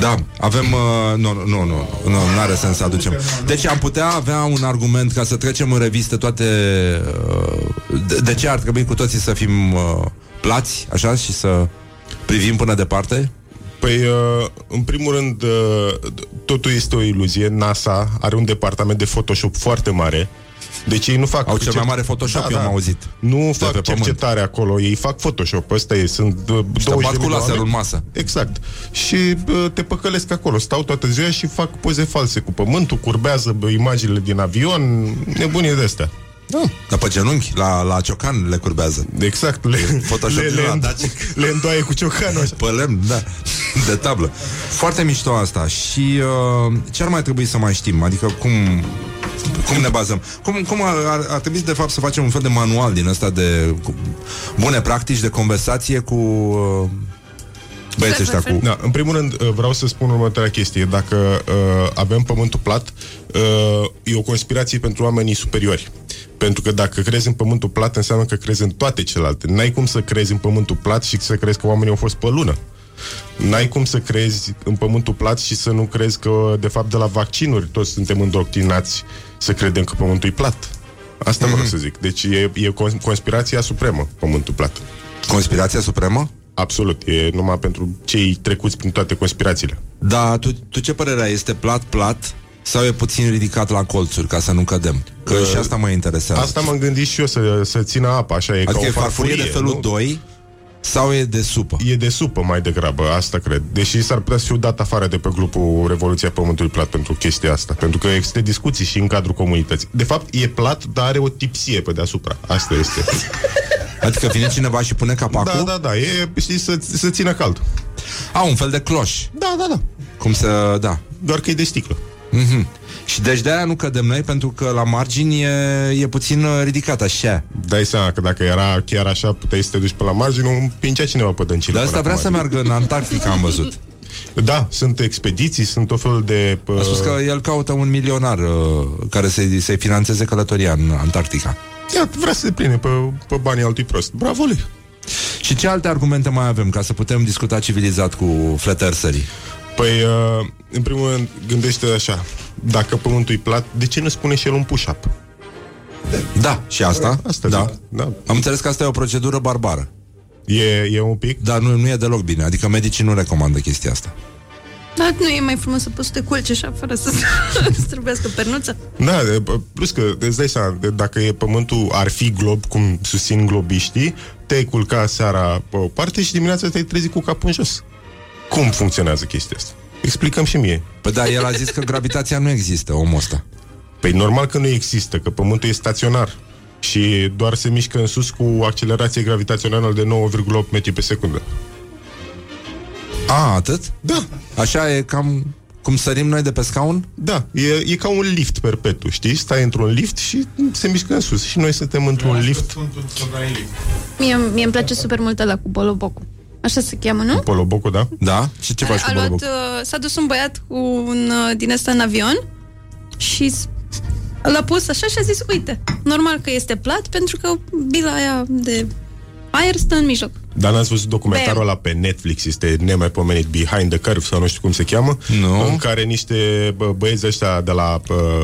Da, avem... Uh, nu, nu, nu, nu, nu are sens să aducem. Deci am putea avea un argument ca să trecem în revistă toate... Uh, de, de ce ar trebui cu toții să fim uh, plați, așa, și să privim până departe? Păi, uh, în primul rând, uh, totul este o iluzie. NASA are un departament de Photoshop foarte mare. Deci ei nu fac... Au cel mai cer- mare Photoshop, eu am auzit. Nu De fac pe pământ. cercetare acolo, ei fac Photoshop, ăsta e, sunt uh, 20 bat de cu mii de laserul oameni. în masă. Exact. Și uh, te păcălesc acolo, stau toată ziua și fac poze false cu pământul, curbează bă, imaginile din avion, nebunie de astea. Da. Dar pe genunchi, la, la ciocan le curbează. Exact, le, Photoshop le, de le, la înd- Dacic. le îndoaie cu ciocanul așa. Pe lemn, da. de tablă. Foarte mișto asta. Și uh, ce ar mai trebui să mai știm? Adică cum, cum ne bazăm? Cum, cum ar, ar, ar trebui de fapt să facem un fel de manual din ăsta de cu, bune practici de conversație cu uh, băieții ăștia cu... Da, în primul rând, uh, vreau să spun următoarea chestie. Dacă uh, avem pământul plat, uh, e o conspirație pentru oamenii superiori. Pentru că dacă crezi în pământul plat, înseamnă că crezi în toate celelalte. N-ai cum să crezi în pământul plat și să crezi că oamenii au fost pe lună. N-ai cum să crezi în pământul plat și să nu crezi că, de fapt, de la vaccinuri toți suntem îndoctrinați să credem că pământul e plat. Asta mm-hmm. vreau să zic. Deci e, e cons- conspirația supremă, pământul plat. Conspirația supremă? Absolut. E numai pentru cei trecuți prin toate conspirațiile. Da, tu, tu ce părere ai? Este plat-plat sau e puțin ridicat la colțuri ca să nu cădem? Că uh, și asta mă interesează. Asta m-am gândit și eu să, să țină apa, așa e adică ca o e farfurie de felul nu? 2 sau e de supă? E de supă mai degrabă, asta cred. Deși s-ar putea să fiu dat afară de pe grupul Revoluția Pământului Plat pentru chestia asta. Pentru că există discuții și în cadrul comunității. De fapt, e plat, dar are o tipsie pe deasupra. Asta este. Adică vine cineva și pune capacul? Da, da, da. E, știi, să, să țină cald. A, un fel de cloș. Da, da, da. Cum să... Da. Doar că e de sticlă. Mm-hmm. Și deci de-aia nu cădem noi, pentru că la margini e, e puțin uh, ridicat așa. Dai seama că dacă era chiar așa, puteai să te duci pe la margine, nu împingea cineva pe dăncilă. Dar asta vrea să meargă în Antarctica, am văzut. Da, sunt expediții, sunt o fel de... Uh... A spus că el caută un milionar uh, care să-i, să-i financeze călătoria în Antarctica. Ia, vrea să se pline pe, pe banii altui prost. Bravo lui! Și ce alte argumente mai avem ca să putem discuta civilizat cu flat eartherii? Păi, uh, în primul rând, gândește așa. Dacă pământul e plat, de ce nu spune și el un push-up? Da, și asta? Asta da. zic, da. Am înțeles că asta e o procedură barbară. E, e un pic? Dar nu, nu e deloc bine. Adică medicii nu recomandă chestia asta. Dar nu e mai frumos să poți să te culci așa fără să să trebuiască pernuță? Da, de, plus că îți dai seama, de, dacă e pământul ar fi glob, cum susțin globiștii, te-ai culca seara pe o parte și dimineața te-ai trezit cu capul în jos. Cum funcționează chestia asta? Explicăm și mie. Păi da, el a zis că gravitația nu există, omul ăsta. Păi normal că nu există, că pământul e staționar și doar se mișcă în sus cu accelerație gravitațională de 9,8 metri pe secundă. A, atât? Da. Așa e cam cum sărim noi de pe scaun? Da, e, e ca un lift perpetu, știi? Stai într-un lift și se mișcă în sus. Și noi suntem într-un lift. Mie, mie îmi place super mult ăla cu Bolobocu. Așa se cheamă, nu? Polobocu, da? Da? Și ce faci a cu luat, Boloboc? uh, s-a dus un băiat cu un uh, din ăsta în avion și s- l-a pus așa și a zis, uite, normal că este plat pentru că bila aia de aer stă în mijloc. Dar n-ați văzut documentarul ăla pe Netflix, este nemaipomenit Behind the Curve sau nu știu cum se cheamă, Nu. în care niște bă, băieți ăștia de la uh,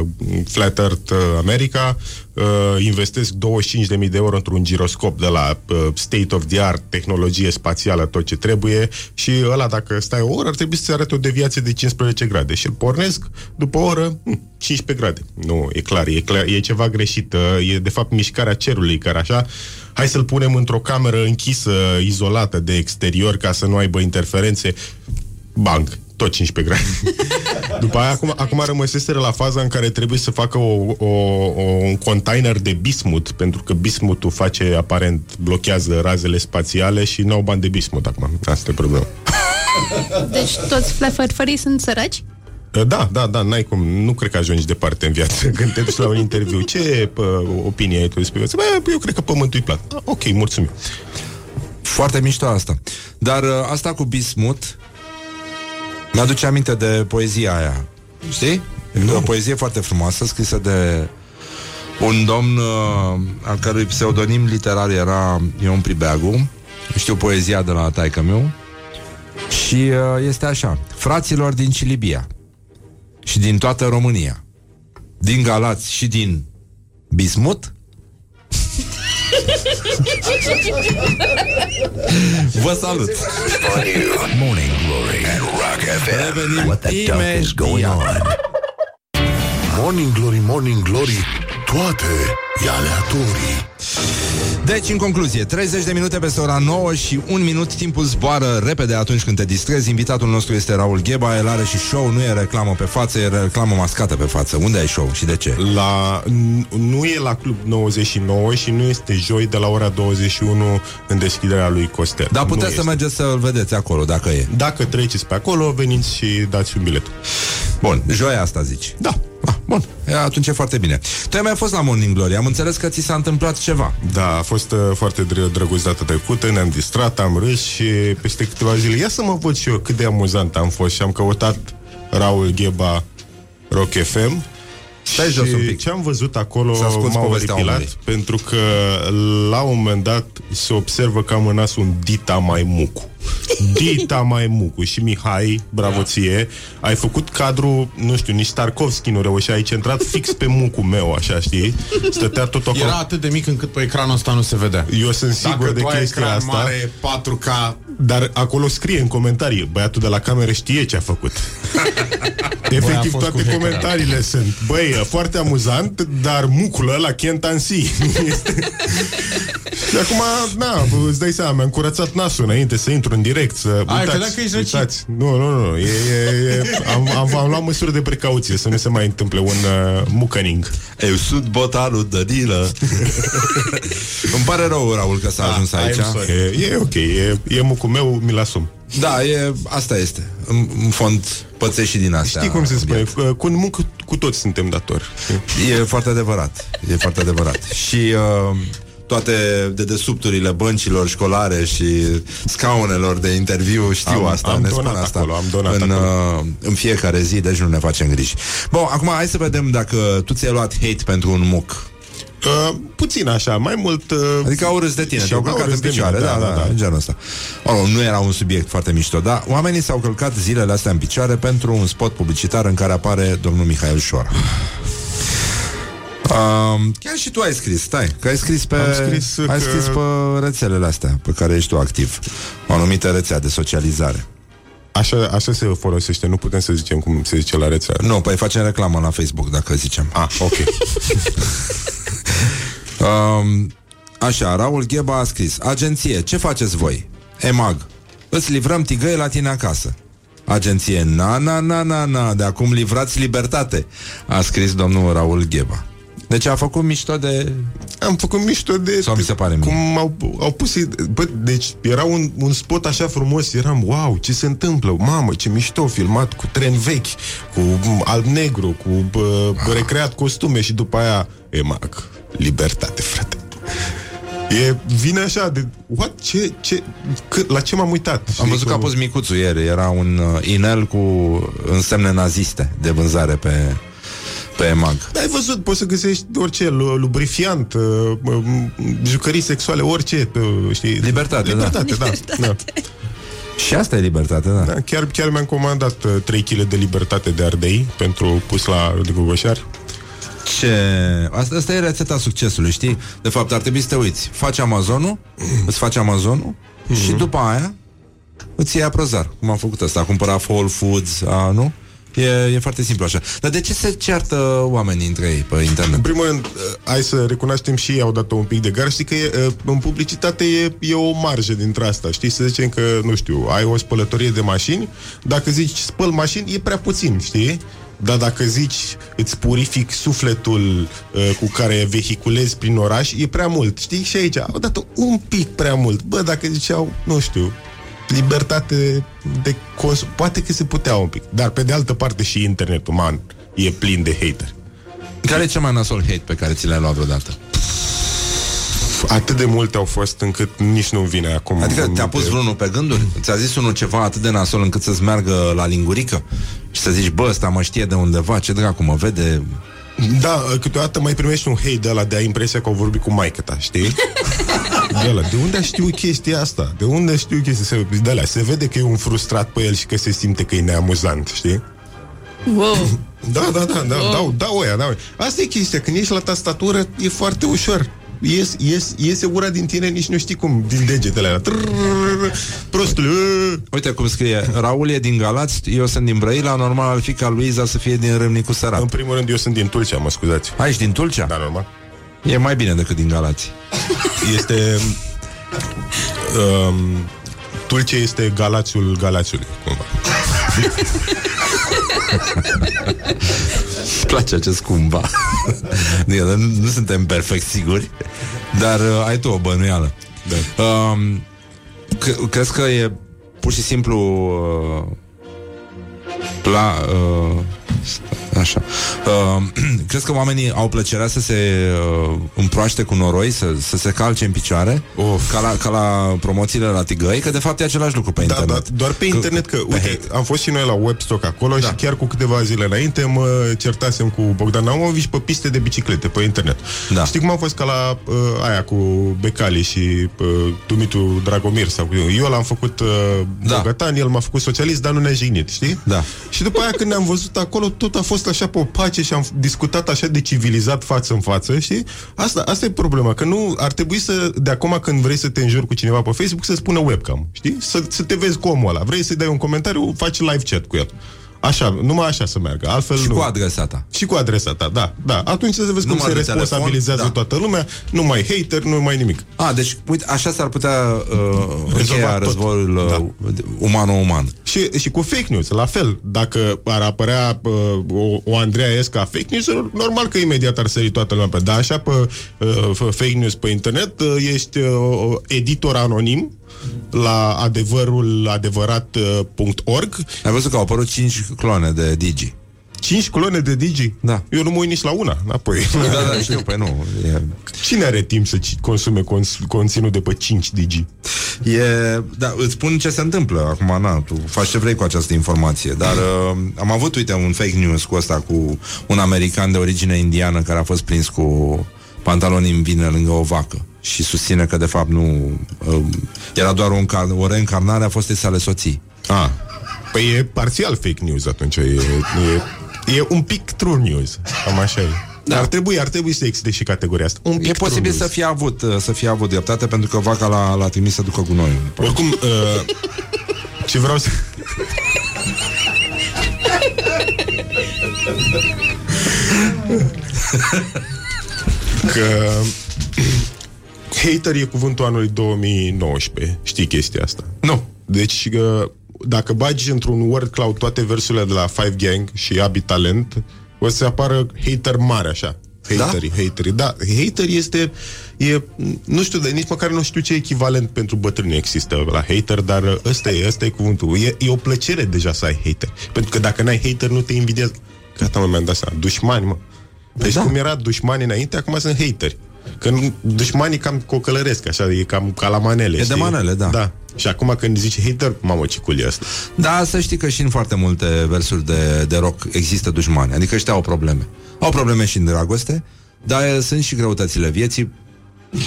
Flat Earth uh, America uh, investesc 25.000 de euro într-un giroscop de la uh, state of the art, tehnologie spațială, tot ce trebuie și ăla dacă stai o oră ar trebui să-ți arate o deviație de 15 grade și îl pornesc după o oră hm, 15 grade. Nu, e clar, e, clar, e ceva greșit, uh, e de fapt mișcarea cerului care așa hai să-l punem într-o cameră închisă, izolată de exterior, ca să nu aibă interferențe. Bang, tot 15 grade. După aia, acum, acum rămăseseră la faza în care trebuie să facă o, o, o, un container de bismut, pentru că bismutul face, aparent, blochează razele spațiale și n-au bani de bismut acum. Asta e problema. Deci toți flefărfării sunt săraci? Da, da, da, n-ai cum, nu cred că ajungi departe în viață când te duci la un interviu. Ce pă, opinie ai tu despre viață? Bă, eu cred că pământul e plat. Ah, Ok, mulțumim. Foarte mișto asta. Dar uh, asta cu bismut mi-aduce aminte de poezia aia. Știi? E o poezie foarte frumoasă, scrisă de un domn uh, al cărui pseudonim literar era Ion Pribeagu. Știu poezia de la taică meu. Și uh, este așa. Fraților din Cilibia și din toată România, din Galați și din Bismut, Vă salut! On you. Morning Glory at Rock FM. What the duck is going on? Morning Glory, Morning Glory Tu toate e aleatorii. Deci, în concluzie, 30 de minute peste ora 9 și un minut, timpul zboară repede atunci când te distrezi. Invitatul nostru este Raul Gheba, el are și show, nu e reclamă pe față, e reclamă mascată pe față. Unde ai show și de ce? La, n- nu e la Club 99 și nu este joi de la ora 21 în deschiderea lui Costel. Dar Nu puteți să este. mergeți să-l vedeți acolo, dacă e. Dacă treceți pe acolo, veniți și dați un bilet. Bun, joia asta zici. Da. Ah, bun, e, atunci e foarte bine. Tu ai mai fost la Morning Glory, am înțeles că ți s-a întâmplat ceva. Da, a fost uh, foarte dră- drăguț data trecută, ne-am distrat, am râs și peste câteva zile, ia să mă văd și eu cât de amuzant am fost și am căutat Raul Gheba Rock FM Stai și jos un pic. ce am văzut acolo Să asculți m-a povestea oripilat omului. pentru că la un moment dat se observă că am în nas un Dita mai mucu. Dita mai mucu și Mihai, bravo ție, ai făcut cadru, nu știu, nici Tarkovski nu reușea, ai centrat fix pe mucul meu, așa, știi? Stătea tot acolo. Era atât de mic încât pe ecranul ăsta nu se vedea. Eu sunt sigur Dacă de tu ai chestia ecran asta. mare, 4K, Dar acolo scrie în comentarii Băiatul de la cameră știe ce a făcut Efectiv fost cu toate hackerul. comentariile sunt Băi, e foarte amuzant Dar mucul ăla can't unsee Și acum, na, îți dai seama Mi-am curățat nasul înainte să intru în direct Să Ai, uitați, credeam că ești răcit. uitați. Nu, nu, nu e, e, e, am, am, am luat măsuri de precauție Să nu se mai întâmple un uh, mucăning Eu sunt botarul de dilă. Îmi pare rău, Raul, că s-a ajuns I'm aici. sorry. E, e ok, e, e mucul meu, mi-l asum Da, e, asta este. În, în fond, pățești și din astea. Știi cum se spune? obiect. Cu muncă cu toți suntem datori. E foarte adevărat. E foarte adevărat. Și uh, toate dedesubturile băncilor școlare și scaunelor de interviu știu Am- asta, am ne donat spun asta acolo, am donat în, acolo. uh, în fiecare zi, deci nu ne facem griji. Bun, acum hai să vedem dacă tu ți-ai luat hate pentru un muc. Uh, puțin așa, mai mult... Uh, Adică au râs de tine, și te-au au călcat râs în de picioare, mine, da, da, da, în genul ăsta. Oh, nu era un subiect foarte mișto, dar oamenii s-au călcat zilele astea în picioare pentru un spot publicitar în care apare domnul Mihail Șora. Um, chiar și tu ai scris, stai, că ai scris pe, Am scris ai că- scris pe rețelele astea pe care ești tu activ. O anumită rețea de socializare. Așa, așa se folosește, nu putem să zicem cum se zice la rețea. Nu, păi facem reclamă la Facebook, dacă zicem. Ah, ok. Um, așa, Raul Gheba a scris Agenție, ce faceți voi? EMAG Îți livrăm tigăi la tine acasă Agenție, na, na, na, na, na De acum livrați libertate A scris domnul Raul Gheba Deci a făcut mișto de... Am făcut mișto de... Sau mi se pare mie? Cum au, au pus... Bă, deci era un, un spot așa frumos, eram, wow, ce se întâmplă? Mamă, ce mișto, filmat cu tren vechi, cu m, alb-negru, cu bă, Ah. recreat costume și după aia, EMAG, libertate, frate. E, vine așa de... What? Ce? ce cât, la ce m-am uitat? Am Știi, văzut că a cu- pus micuțul ieri Era un uh, inel cu însemne naziste De vânzare pe, pe EMAG Da, ai văzut, poți să găsești orice, lu- lubrifiant, uh, m- jucării sexuale, orice, uh, știi? Libertate, da. Libertate, da. da. Și asta e libertate, da, da chiar, chiar mi-am comandat uh, 3 kg de libertate de ardei pentru pus la Rodicu Goșar. Ce... Asta, asta e rețeta succesului, știi? De fapt, ar trebui să te uiți. Faci Amazonul, îți faci Amazonul și după aia îți iei aprozar, cum am făcut asta. A cumpărat Whole Foods, a, nu? E, e foarte simplu așa. Dar de ce se ceartă oamenii între ei pe internet? În primul rând, uh, hai să recunoaștem și ei au dat un pic de gar. Știi că e, uh, în publicitate e, e o marjă dintre asta. Știi, să zicem că, nu știu, ai o spălătorie de mașini, dacă zici spăl mașini, e prea puțin, știi? Dar dacă zici îți purific sufletul uh, cu care vehiculezi prin oraș, e prea mult. Știi? Și aici au dat un pic prea mult. Bă, dacă ziceau, nu știu, libertate de consum, poate că se putea un pic. Dar pe de altă parte și internetul, man, e plin de hater. Care e cel mai nasol hate pe care ți l-ai luat vreodată? Atât de multe au fost încât nici nu vine acum. Adică te-a pus vreunul pe gânduri? Ți-a zis unul ceva atât de nasol încât să-ți meargă la lingurică? Și să zici, bă, ăsta mă știe de undeva, ce dracu mă vede... Da, câteodată mai primești un hate de ăla de a impresia că au vorbit cu maică ta, știi? De, ăla, de unde știu chestia asta? De unde știu chestia asta? De alea, se vede că e un frustrat pe el și că se simte că e neamuzant, știi? Wow. Da, da, da, da, da, da, oia, da, oia. Asta e chestia, când ești la tastatură, e foarte ușor. ies, ies, iese ura din tine, nici nu știi cum, din degetele alea. Trrrr, Prostule, ă. Uite cum scrie, Raul e din Galați, eu sunt din Brăila, normal ar fi ca Luiza să fie din Râmnicu Sărat. În primul rând, eu sunt din Tulcea, mă scuzați. Ai, ești din Tulcea? Da, normal. E mai bine decât din Galați. Este... Um, Tulce este Galațiul Galațiului, cumva. Îmi place acest cumva. Adică, nu, nu suntem perfect siguri, dar uh, ai tu o bănuială. Da. Um, c- crezi că e pur și simplu uh, pla, uh, așa. Uh, crezi că oamenii au plăcerea să se uh, împroaște cu noroi, să, să se calce în picioare, Of. ca la, ca la promoțiile la tigăi, că de fapt e același lucru pe Da, internet. da, doar pe internet, că, uite, am fost și noi la Webstock acolo Da. și chiar cu câteva zile înainte mă certasem cu Bogdan Amovici pe piste de biciclete, pe internet. Da. Știi cum a fost ca la uh, aia cu Becali și uh, Dumitru Dragomir sau cu eu l-am făcut uh, Da. bogătan, el m-a făcut socialist, dar nu ne-a jignit, știi? Da. Și după aia când ne-am văzut acolo, tot a fost așa pe o pace și am discutat așa de civilizat față în față, știi? Asta, asta e problema, că nu ar trebui să, de acum când vrei să te înjuri cu cineva pe Facebook, să spună webcam, știi? Să, să te vezi cu omul ăla. Vrei să-i dai un comentariu, faci live chat cu el. Așa, numai așa să meargă. Altfel Și nu. cu adresa ta. Și cu adresa ta, da, da. Atunci să vezi cum Număr se de responsabilizează telefon, da. toată lumea, nu mai hater, nu mai nimic. A, deci, uite, așa s-ar putea uh, încheia tot. războiul uh, Da. umano-uman. Și, și cu fake news, la fel. Dacă ar apărea uh, o, o Andreea Esca fake news, normal că imediat ar sări toată lumea pe. Dar așa pe uh, fake news pe internet, uh, ești uh, editor anonim la adevărul adevărat.org Ai văzut că au apărut 5 clone de Digi. 5 clone de Digi. Da. Eu nu mă uit nici la una, înapoi. Da, da, știu, păi nu. E, Cine are timp să ci- consume cons- conținut de pe 5 Digi? e, da, îți spun ce se întâmplă acum, na, tu faci ce vrei cu această informație, dar uh, am avut, uite, un fake news cu ăsta, cu un american de origine indiană care a fost prins cu pantaloni în vină lângă o vacă și susține că de fapt nu uh, era doar un car- o reîncarnare a fostei sale soții. Ah. Păi e parțial fake news atunci. E, e, e un pic true news. Cam așa e. Da. Ar trebui, ar trebui să existe și categoria asta. Un pic E posibil true să news. fie avut, uh, să fie avut dreptate pentru că vaca l-a, l-a trimis să ducă gunoiul. Oricum, uh, ce vreau să... că hater e cuvântul anului 2019. Știi chestia asta? Nu. Deci, uh, dacă bagi într-un word cloud toate versurile de la Five Gang și Abi Talent, o să apară hater mare, așa. Haterii, da? haterii. Da, hater este, e, nu știu, de nici măcar nu știu ce echivalent pentru bătrâni există la hater, dar uh, ăsta e, ăsta e cuvântul. E, e o plăcere deja să ai hater. Pentru că dacă n-ai hater, nu te invidiază. Gata, mă, mi-am dat seama. Dușmani, mă. Deci da. cum era dușmani înainte, acum sunt hateri. Că nu- dușmanii cam cocălăresc, așa, e cam ca la manele. E de știi? manele, da. Da. Și acum când zici hater, mamă, ce cool e asta. Da, să știi că și în foarte multe versuri de, de rock există dușmani. Adică ăștia au probleme. Au probleme și în dragoste, dar eh, sunt și greutățile vieții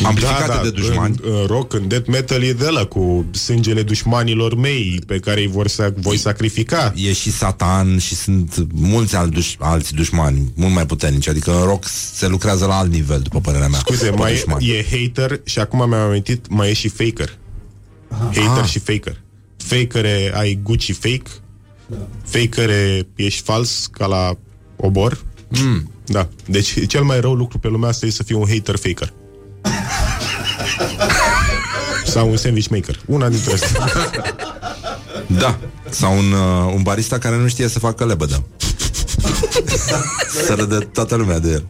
amplificate de dușmani. Da, În, în rock, în death metal e de la cu sângele dușmanilor mei pe care îi vor să voi sacrifica. E și satan și sunt mulți alți, duș- alți dușmani mult mai puternici. Adică în rock se lucrează la alt nivel, după părerea mea. Scuze, Pe mai dușmani. e, e hater și acum mi-am amintit, mai e și faker. Hater Ah. și faker. Fakere ai Gucci fake, fakere ești fals ca la obor. Mm. Da. Deci cel mai rău lucru pe lumea asta e să fii un hater faker. Sau un sandwich maker. Una dintre astea. Da. Sau un, uh, un barista care nu știe să facă lebădă. să râde toată lumea de el.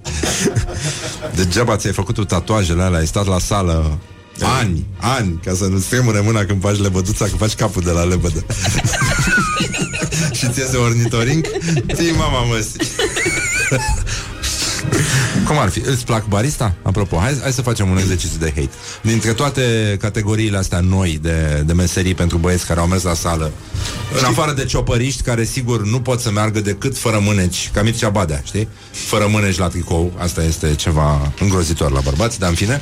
Degeaba ți-ai făcut tu tatuajele alea, ai stat la sală ani, ani, ca să nu stremure mâna când faci lebăduța, că faci capul de la lebădă. Și ți iese ornitoring? Ții mama măsii. Cum ar fi? Îți plac barista? Apropo, hai, hai să facem un exercițiu de hate. Dintre toate categoriile astea noi de, de meserii pentru băieți care au mers la sală, în afară de ciopăriști care sigur nu pot să meargă decât fără mâneci, ca Mircea Badea, știi? Fără mâneci la tricou, asta este ceva îngrozitor la bărbați, dar în fine.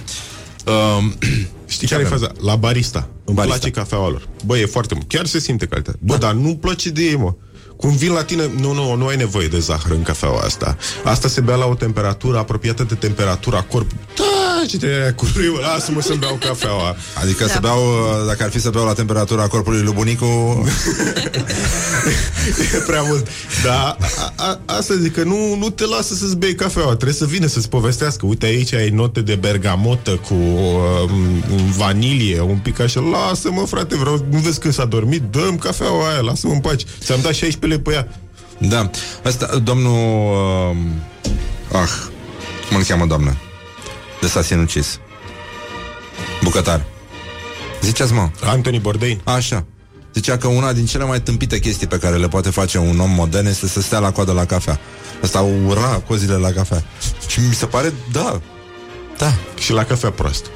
Um, Știi care e faza? La barista. Îmi Barista. place cafeaua lor. Bă, e foarte mult. Chiar se simte calitate. Bă, dar nu-mi place de ei, mă. Cum vin la tine, nu, nu, nu ai nevoie de zahăr în cafeaua asta. Asta se bea la o temperatură apropiată de temperatura corpului. Da, face-te aia cu râul, lasă-mă să beau cafeaua. Adică Da. să beau, uh, dacă ar fi să beau la temperatura corpului lui bunicu, e prea mult. Dar a, a, asta zic că nu, nu te lasă să-ți bei cafeaua, trebuie să vină să-ți povestească. Uite aici ai note de bergamotă cu uh, m, vanilie, un pic așa. Lasă-mă, frate, vreau, nu vezi când s-a dormit? Dăm cafeaua aia, lasă-mă în pace. Ți-am dat 16 lei pe ea. da. Asta, domnul... Uh, ah, cum îl cheamă, doamnă? De s-a sinucis. Bucătar. Ziceți, mă. Anthony Bourdain. Așa. Zicea că una din cele mai tâmpite chestii pe care le poate face un om modern este să stea la coadă la cafea. Asta ura cozile la cafea. Și mi se pare, da, da. Și la cafea proastă.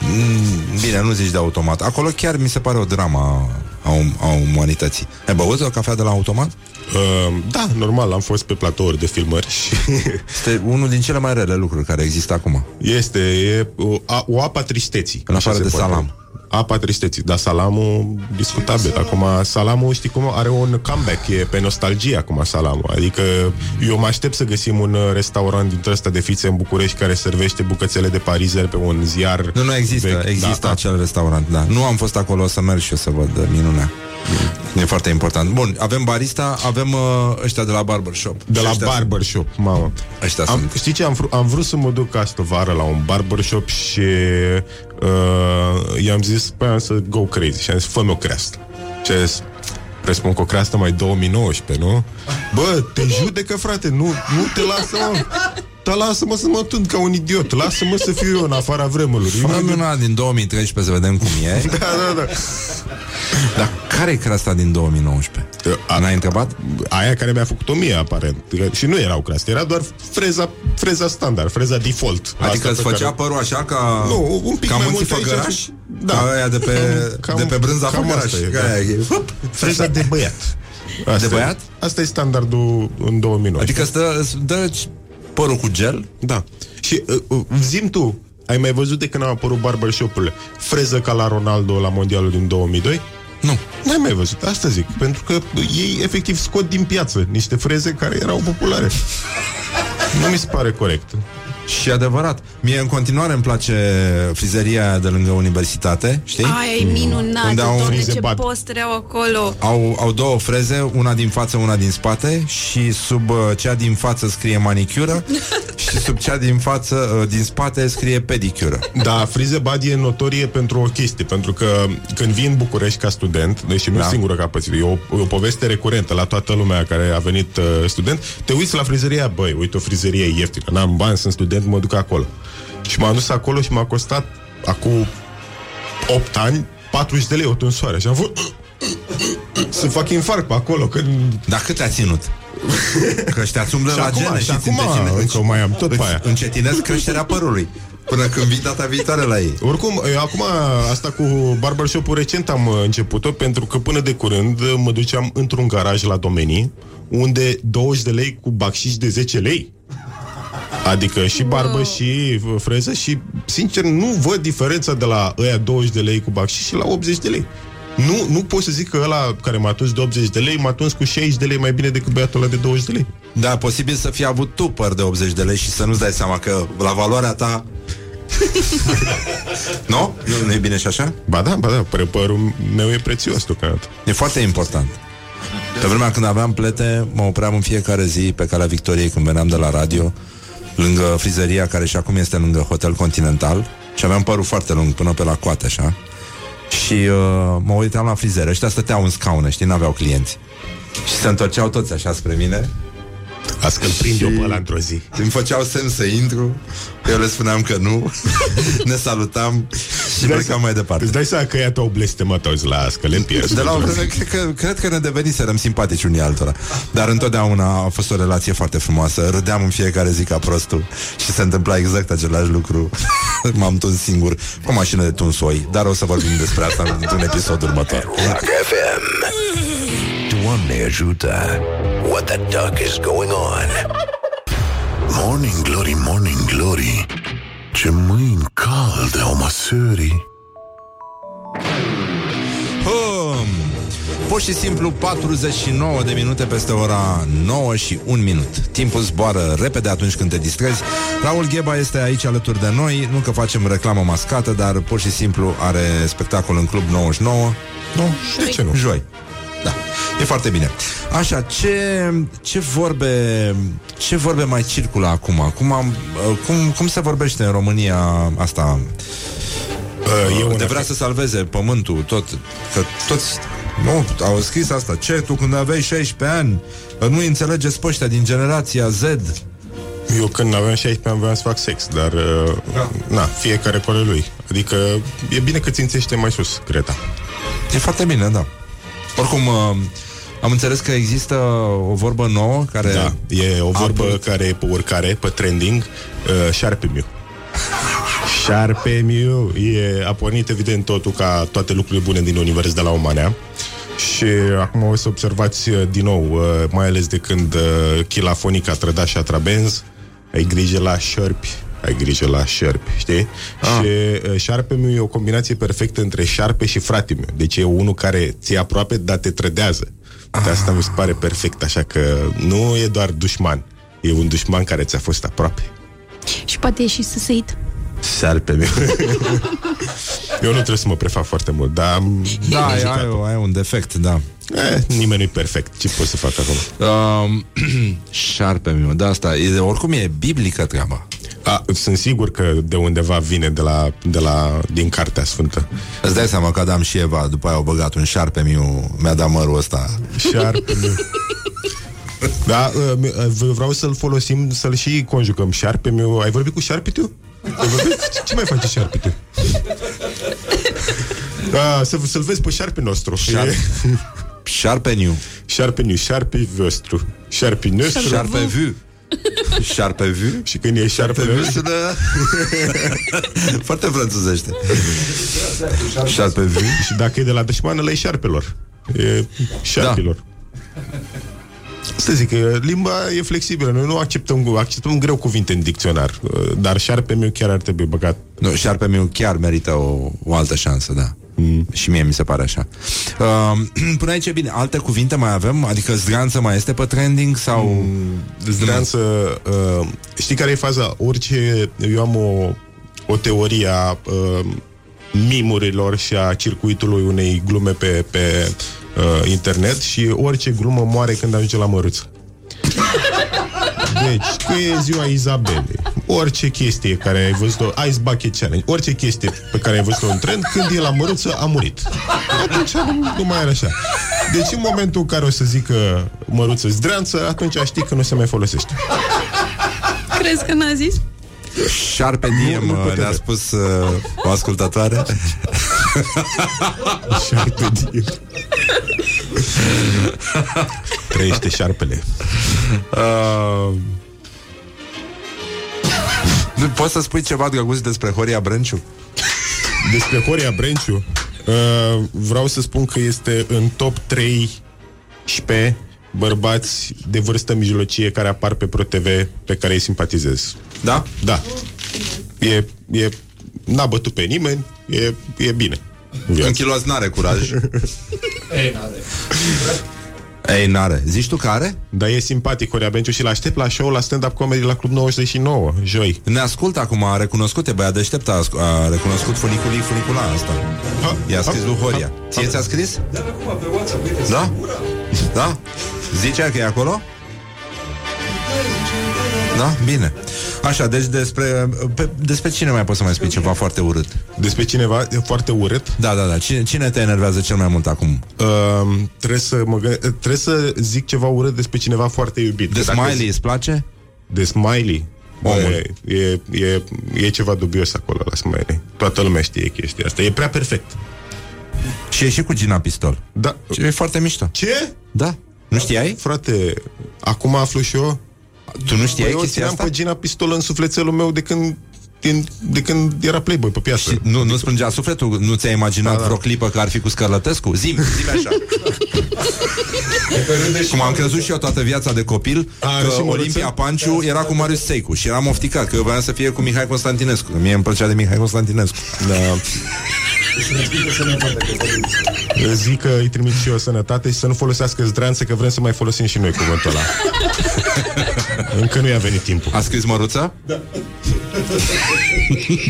Mm, Bine, nu zici de automat. Acolo chiar mi se pare o dramă a, um- a umanității. Ai băut o cafea de la automat? Uh, da, normal, am fost pe platouri de filmări și Este unul din cele mai rele lucruri care există acum. este e, o, a, o apa tristeții. În așa afară se de poate. salam. Apa tristeții, dar salamul discutabil. Acum salamul, știi cum, are un comeback, e pe nostalgie acum salamul. Adică eu mă aștept să găsim un uh, restaurant dintre ăsta de fițe în București care servește bucățele de parizer pe un ziar. Nu, nu există, vechi. există Da, acel restaurant, da. Nu am fost acolo, o să merg și eu să văd uh, minunea. E foarte important. Bun, avem barista, avem uh, ăștia de la barbershop. De Și la ăștia barbershop, mamă. Ăștia am, sunt. Știi ce? Am, vr- am vrut să mă duc astă vară la un barbershop și uh, i-am zis pe aia să go crazy și am zis, fă-mi o creastă. Și am zis, presupun că o creastă mai 2019, nu? Bă, te judecă, frate, nu, nu te lasă, mă. Dar lasă-mă să mă tund ca un idiot Lasă-mă să fiu eu în afara vremurilor Fă-mi una din 2013 să vedem cum e. Da, da, da Dar care e creasta din 2019? A, N-ai întrebat? Aia care mi-a făcut o mie, aparent Și nu erau creaste, era doar freza, freza standard Freza default Adică Asta îți pe făcea care- părul așa ca... Nu, un pic ca mai munții mult aici făgăraș? și- da. Ca aia de pe, Cam- de pe brânza cam făgăraș. asta e, Ca da. aia e, hup, Freza de băiat asta De e. băiat? Asta e standardul în 2019 Adică stă, îți dă părul cu gel? Da Și uh, uh, zim tu Ai mai văzut de când au apărut barbershop-urile Freză ca la Ronaldo la mondialul din 2002? Nu. N-ai mai văzut, asta zic. Pentru că ei efectiv scot din piață Niște freze care erau populare. Nu mi se pare corect Și adevărat. Mie în continuare îmi place frizeria aia de lângă universitate, știi? Aia e minunată, Unde au doamne, frize ce bat. postere au acolo. Au, au două freze, una din față, una din spate și sub uh, cea din față scrie manicură și sub cea din față, uh, din spate scrie pedicură. Da, Frize Bad e notorie pentru o chestie, pentru că când vii în București ca student, deși nu Da. da. singură ca pățit, e o, e o poveste recurentă la toată lumea care a venit uh, student, te uiți la frizeria, băi, uite o frizerie ieftină, n-am bani, sunt student, mă duc acolo. Și m-am dus acolo și m-a costat acum 8 ani 40 de lei o tunsoare și am fost să fac infarct pe acolo când... Dar cât a ținut? Că ăștia umblă Și la acum, gene și și acum îți încetine- încă mai am tot îți pe aia. Încetinesc creșterea părului Până când vii data viitoare la ei Oricum, eu acum, asta cu barbershop-ul recent am uh, început-o pentru că până de curând uh, mă duceam într-un garaj la domenii unde 20 de lei cu bacșiș de 10 lei. Adică și barbă și uh, freză și, sincer, nu văd diferența de la ăia 20 de lei cu bacșiș și la 80 de lei. Nu, nu pot să zic că ăla care m-a tuns de 80 de lei m-a tuns cu 60 de lei mai bine decât băiatul ăla de 20 de lei. Da, posibil să fi avut tu păr de 80 de lei și să nu-ți dai seama că la valoarea ta... nu? Nu, nu e bine și așa? Ba da, ba da, păr- părul meu e prețios deocamdată. E foarte important. Pe vremea când aveam plete, mă opream în fiecare zi pe calea Victoriei când veneam de la radio, lângă frizeria care și acum este lângă Hotel Continental și aveam părul foarte lung până pe la coate, așa. Și uh, mă uitam la frizeră. Ăștia stăteau în scaune, știi, n-aveau clienți. Și se întorceau toți așa spre mine Azi că-l prind eu pe ăla într-o zi. îmi făceau semn să intru Eu le spuneam că nu Ne salutam Și plecam mai departe Îți dai seama că ea te-au blestemat, auzi, la că le pierzi. de la o vreme, cred că, cred că ne deveniserăm simpatici unii altora Dar întotdeauna a fost o relație foarte frumoasă Râdeam în fiecare zi ca prostul Și se întâmpla exact același lucru M-am tuns singur Cu o mașină de tuns oi Dar o să vorbim despre asta într-un episod următor Rock FM. Doamne ajută. What the duck is going on? Morning Glory, Morning Glory Ce mâini calde au măsării Hum. Pur și simplu 49 de minute peste ora 9 și 1 minut. Timpul zboară repede atunci când te distrezi. Raul Gheba este aici alături de noi, nu că facem reclamă mascată, dar pur și simplu are spectacol în Club 99. Nu, de ce nu? Joi. Da, e foarte bine. Așa, ce, ce vorbe ce vorbe mai circulă acum? Cum, am, cum, cum se vorbește în România asta? Uh, e un de vrea să salveze pământul, tot, că toți nu, au scris asta. Ce, tu când aveai 16 ani, nu înțelegeți pe ăștia din generația Z. Eu când aveam 16 ani voiam să fac sex, dar uh, Da. na, fiecare cu ale lui. Adică e bine că țințește mai sus, Creta. E foarte bine, da. Oricum, uh, am înțeles că există o vorbă nouă care... Da, e o vorbă apărut. care e pe urcare, pe trending, uh, șarpe miu. Șarpe miu. E, a pornit evident totul ca toate lucrurile bune din univers de la o manea. Și acum o să observați uh, din nou, uh, mai ales de când uh, chilafonica a trădat și a trabenz, ai grijă la șerpi, ai grijă la șerpi, știi? Ah. Și uh, șarpe miu e o combinație perfectă între șarpe și frate meu. Deci e unul care ți aproape, dar te trădează. De asta mi se pare perfect, așa că nu e doar dușman, e un dușman care ți-a fost aproape. Și poate e și săsăit. Șarpe meu. Eu nu trebuie să mă prefac foarte mult, dar am Da, am ai, jucat. ai, ai un defect, da. Eh, nimeni nu-i perfect. Ce pot să fac acum? Um, șarpe meu, da, asta e, oricum e biblică treaba. A, sunt sigur că de undeva vine de la, de la, din Cartea Sfântă. Îți dai seama că Adam și Eva După aia au băgat un șarpe miu Mi-a dat mărul ăsta Șarpe meu. Da, uh, mi- uh, vreau să-l folosim, să-l și conjugăm. Șarpe meu. Ai vorbit cu șarpe tu? Ai vorbit? Ce mai face șarpe tu? Da, să, să-l vezi pe șarpe nostru. Șarpe. E- Șarpe niu Șarpe nu, șarpe vostru. Șarpe nostru. Șarpe vu Șarpe vu Și când e șarpe Șarpe vu nostru, sună Foarte franțuzește Șarpe vu Și dacă e de la dușman, ăla e șarpelor. E șarpilor. Să zic că limba e flexibilă. Noi nu acceptăm, acceptăm greu cuvinte în dicționar. Dar șarpe meu chiar ar trebui băgat. Nu, șarpe meu chiar merită o, o altă șansă, da mm. Și mie mi se pare așa uh, Până aici e bine, alte cuvinte mai avem? Adică zdranță mai este pe trending? Sau... Mm. Zdreanță, uh, știi care e faza? Orice, eu am o, o teorie a uh, mimurilor și a circuitului unei glume pe, pe uh, internet și orice glumă moare când ajunge la măruță. Deci, că e ziua Izabelei, orice chestie care ai văzut-o, Ice Bucket Challenge, orice chestie pe care ai văzut-o în trend, când e la măruță, a murit. Atunci nu, nu mai are așa. Deci în momentul în care o să zică măruță zdreanță, atunci știi că nu se mai folosește. Crezi că n-a zis? Șarpe diem nu uh, putem. ne-a spus uh, o ascultătoare Șarpe diem. Trăiește șarpele. uh, nu, Poți să spui ceva drăguț despre Horia Brânciu? Despre Horia Brenciu, uh, vreau să spun că este în top 3 șpe bărbați de vârstă mijlocie care apar pe ProTV pe care îi simpatizez. Da? Da. E, e, n-a bătut pe nimeni, e, e bine. în viață. Închiloați n-are curaj Ei, n-are Zici tu care? Dar e simpatic Horia Brenciu și l-aștept la show la stand-up comedy la Club 99, joi. Ne ascultă acum, a recunoscut, e băiat deștept, a, asc- a recunoscut funiculii, funicula asta. Ha, I-a ha, scris lui Horia. ha, Ție ha. ți-a scris? Da? Da? Zicea că e acolo? Da? Bine. Așa, deci despre, pe, despre cine mai poți să mai spui ceva foarte urât? Despre cineva e foarte urât. Da, da, da. Cine, cine te enervează cel mai mult acum? Uh, trebuie, să mă gând- trebuie să zic ceva urât despre cineva foarte iubit. De Că dacă Smiley îți place? De Smiley? Omul. Bă, e, e, e ceva dubios acolo la Smiley. Toată lumea știe chestia asta. E prea perfect. Și e și cu Gina Pistol. Da. E foarte mișto. Ce? Da. Nu știai? Frate, acum aflu și eu. Tu nu știai Păi eu chestia țineam asta? pe Gina Pistol în sufletelul meu de când, din, de când era Playboy pe piață. Și nu, nu strângea sufletul? Nu ți-ai imaginat Da, da. vreo clipă că ar fi cu Scărlătescu? Zim, zim așa. Cum am crezut și eu toată viața de copil A, are și că măruță? Olimpia Panciu era cu Marius Seicu și eram ofticat că eu voiam să fie cu Mihai Constantinescu. Mie îmi plăcea de Mihai Constantinescu. Da. Zic că îi trimit și eu sănătate și să nu folosească zdranță, că vrem să mai folosim și noi cuvântul ăla. Încă nu i-a venit timpul. A scris Măruța? Da.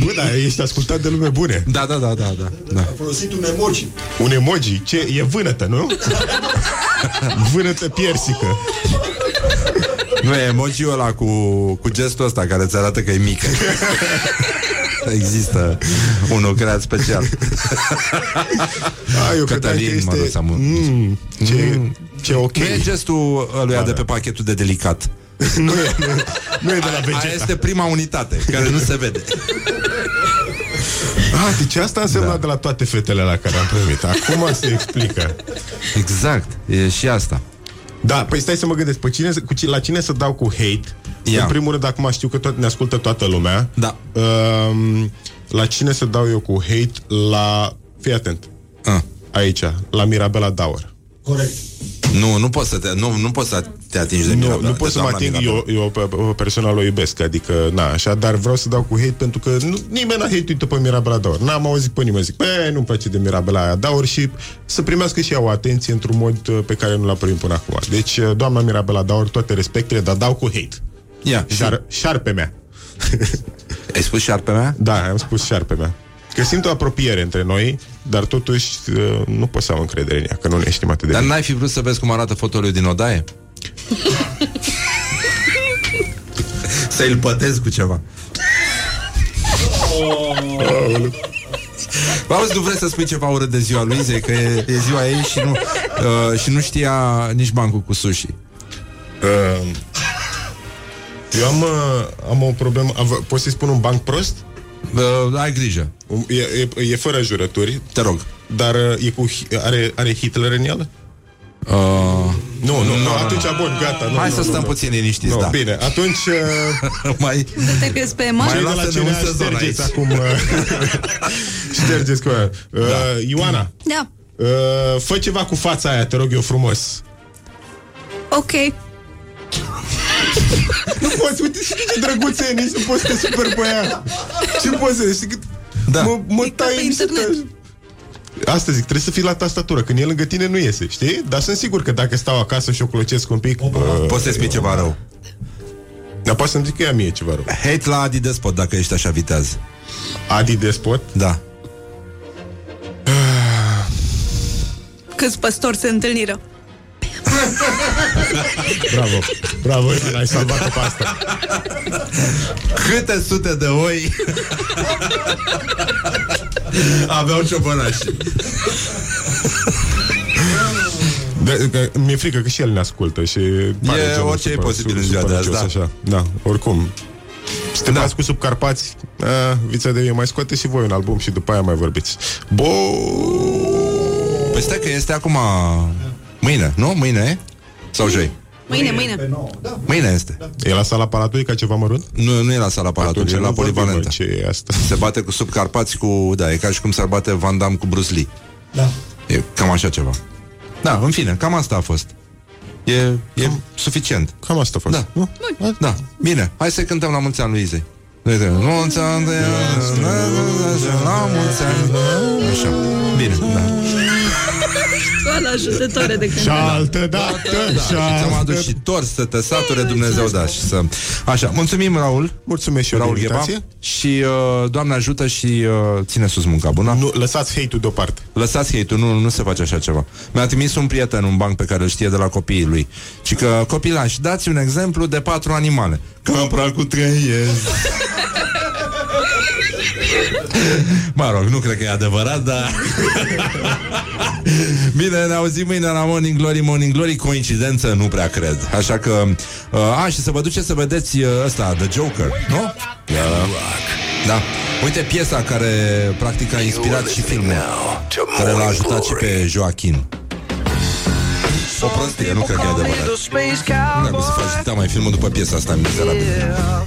Bă, da, ești ascultat de lume bune. Da, da, da, da, da. da. A folosit un emoji. Un emoji? Ce? E vânătă, nu? vânătă piersică. Nu e emoji ăla cu, cu gestul ăsta care ți arată că e mică. Există unul creat special. A, eu credeam Cătălin, că este... Măruța, mă. Mm, ce, ce ok. Nu e gestul ăluia Da, de da. pe pachetul de delicat. nu, e, nu, e- nu e de la Aia Vegeta. este prima unitate, care nu se vede. Ah, deci asta însemna da. de la toate fetele la care am primit. Acum se explică. Exact, e și asta. Da, păi stai să mă gândesc, pe cine, cu ci- la cine să dau cu hate? Ia. În primul rând, acum știu că tot, ne ascultă toată lumea. Da. Um, la cine să dau eu cu hate? La... Fii atent. Ah. Aici, la Mirabela Dauer. Corect. Nu, nu poți să te, nu, nu poți să te atingi de Nu, Mirabela, nu de pot să mă doamna ating, Mirabela. eu, eu pe, pe persoana o iubesc, adică, na, așa, dar vreau să dau cu hate pentru că nu, nimeni n-a hate pe Mirabela Daur. N-am auzit pe nimeni, zic, bă, nu-mi place de Mirabela aia Daur și să primească și ea o atenție într-un mod uh, pe care nu l-a primit până acum. Deci, uh, doamna Mirabela Daur, toate respectele, dar dau cu hate. Ia, și Șar, șarpe mea. ai spus șarpe mea? Da, am spus șarpe mea. Că simt o apropiere între noi, dar totuși uh, nu pot să am încredere în ea, că nu ne știm atât de Dar bine. n-ai fi vrut să vezi cum arată fotoliul din odaie? Să-i pătezi cu ceva. Auzi, nu vrei să spui ceva urât de ziua lui Izei, că e, e ziua ei și nu, uh, și nu știa nici bancul cu sushi. Uh, eu am, uh, am o problemă. Am, pot să-i spun un banc prost? Uh, ai grijă. Um, E, e, e fără jurături, Te rog. dar uh, e cu, hi- are, are Hitler în el? Uh, Nu, nu, nu, atunci, bun, gata. Nu, Hai nu, să nu, stăm nu. puțin liniștiți, Nu, da. Bine, atunci uh, Mai, Să te crezi pe Emma? Mai cei de la lasă-ne cine un sezon ștergeți aici. acum uh, Ștergeți cu aia uh, Ioana Da. uh, Fă ceva cu fața aia, te rog eu frumos Ok. Nu poți, uite și ce drăguț e Nici nu poți să te super pe ea Ce poți să știi cât Da. Mă, mă E ca tai pe mi se internet. tai- Asta zic, trebuie să fii la tastatură Când e lângă tine nu iese, știi? Dar sunt sigur că dacă stau acasă și o clocesc un pic uh, poți să spui ceva rău. Dar poate să-mi zic că ea mie ceva rău Hate la Adi Despot dacă ești așa viteaz. Adi Despot Da. Câți păstori se întâlniră? Bravo, bravo, Ioana, ai salvat-o pe asta Câte sute de oi aveau ciobănași. De, că, mi-e frică că și el ne ascultă și pare E genul orice e super- posibil super în ziua de azi, supărăcios, da. Așa. Da, oricum. Suntem da. cu subcarpați, a, vița de vie mai scoate și voi un album și după aia mai vorbiți. Bo! Păi stai că este acum mâine, nu? Mâine e? Sau joi? Mâine, mâine. Pe nouă, da. Mâine este. E la sala Palatului ca ceva mărunt? Nu, nu e la sala Palatului, e nu la vorbim, Polivalentă. mă, Ce e asta? Se bate cu subcarpați cu... Da, e ca și cum s-ar bate Van Damme cu Bruce Lee. Da. E cam așa ceva. Da, în fine, cam asta a fost. E, e suficient. Cam asta a fost. Da. Nu? Da, bine. Hai să cântăm la mulți ani lui Izei. Uite, mulți ani de la mulți ani. Așa. Bine, da. Școala ajutătoare de Și cânt. altă dată, Da, și și ți-am altă adus și tors să te sature Dumnezeu, da, și să... Așa, mulțumim, Raul. Mulțumesc și eu de Raul Gheba. invitație. Și uh, Doamne ajută și uh, ține sus munca bună. Nu, lăsați hate-ul deoparte. Lăsați hate nu, nu se face așa ceva. Mi-a trimis un prieten un banc pe care îl știe de la copiii lui. Și că copilași, dați un exemplu de patru animale. Capra cu trăiesc. Mă rog, nu cred că e adevărat, dar... Bine, ne auzim mâine la Morning Glory. Morning Glory Coincidență, nu prea cred. Așa că... Uh, a, și să vă duceți să vedeți uh, ăsta, The Joker, nu? Da. Da. Uite piesa care practic a inspirat și filmul Care l-a ajutat și pe Joaquin O prostie, nu cred că e adevărat. Dacă se face mai filmul după piesa asta mizerabilă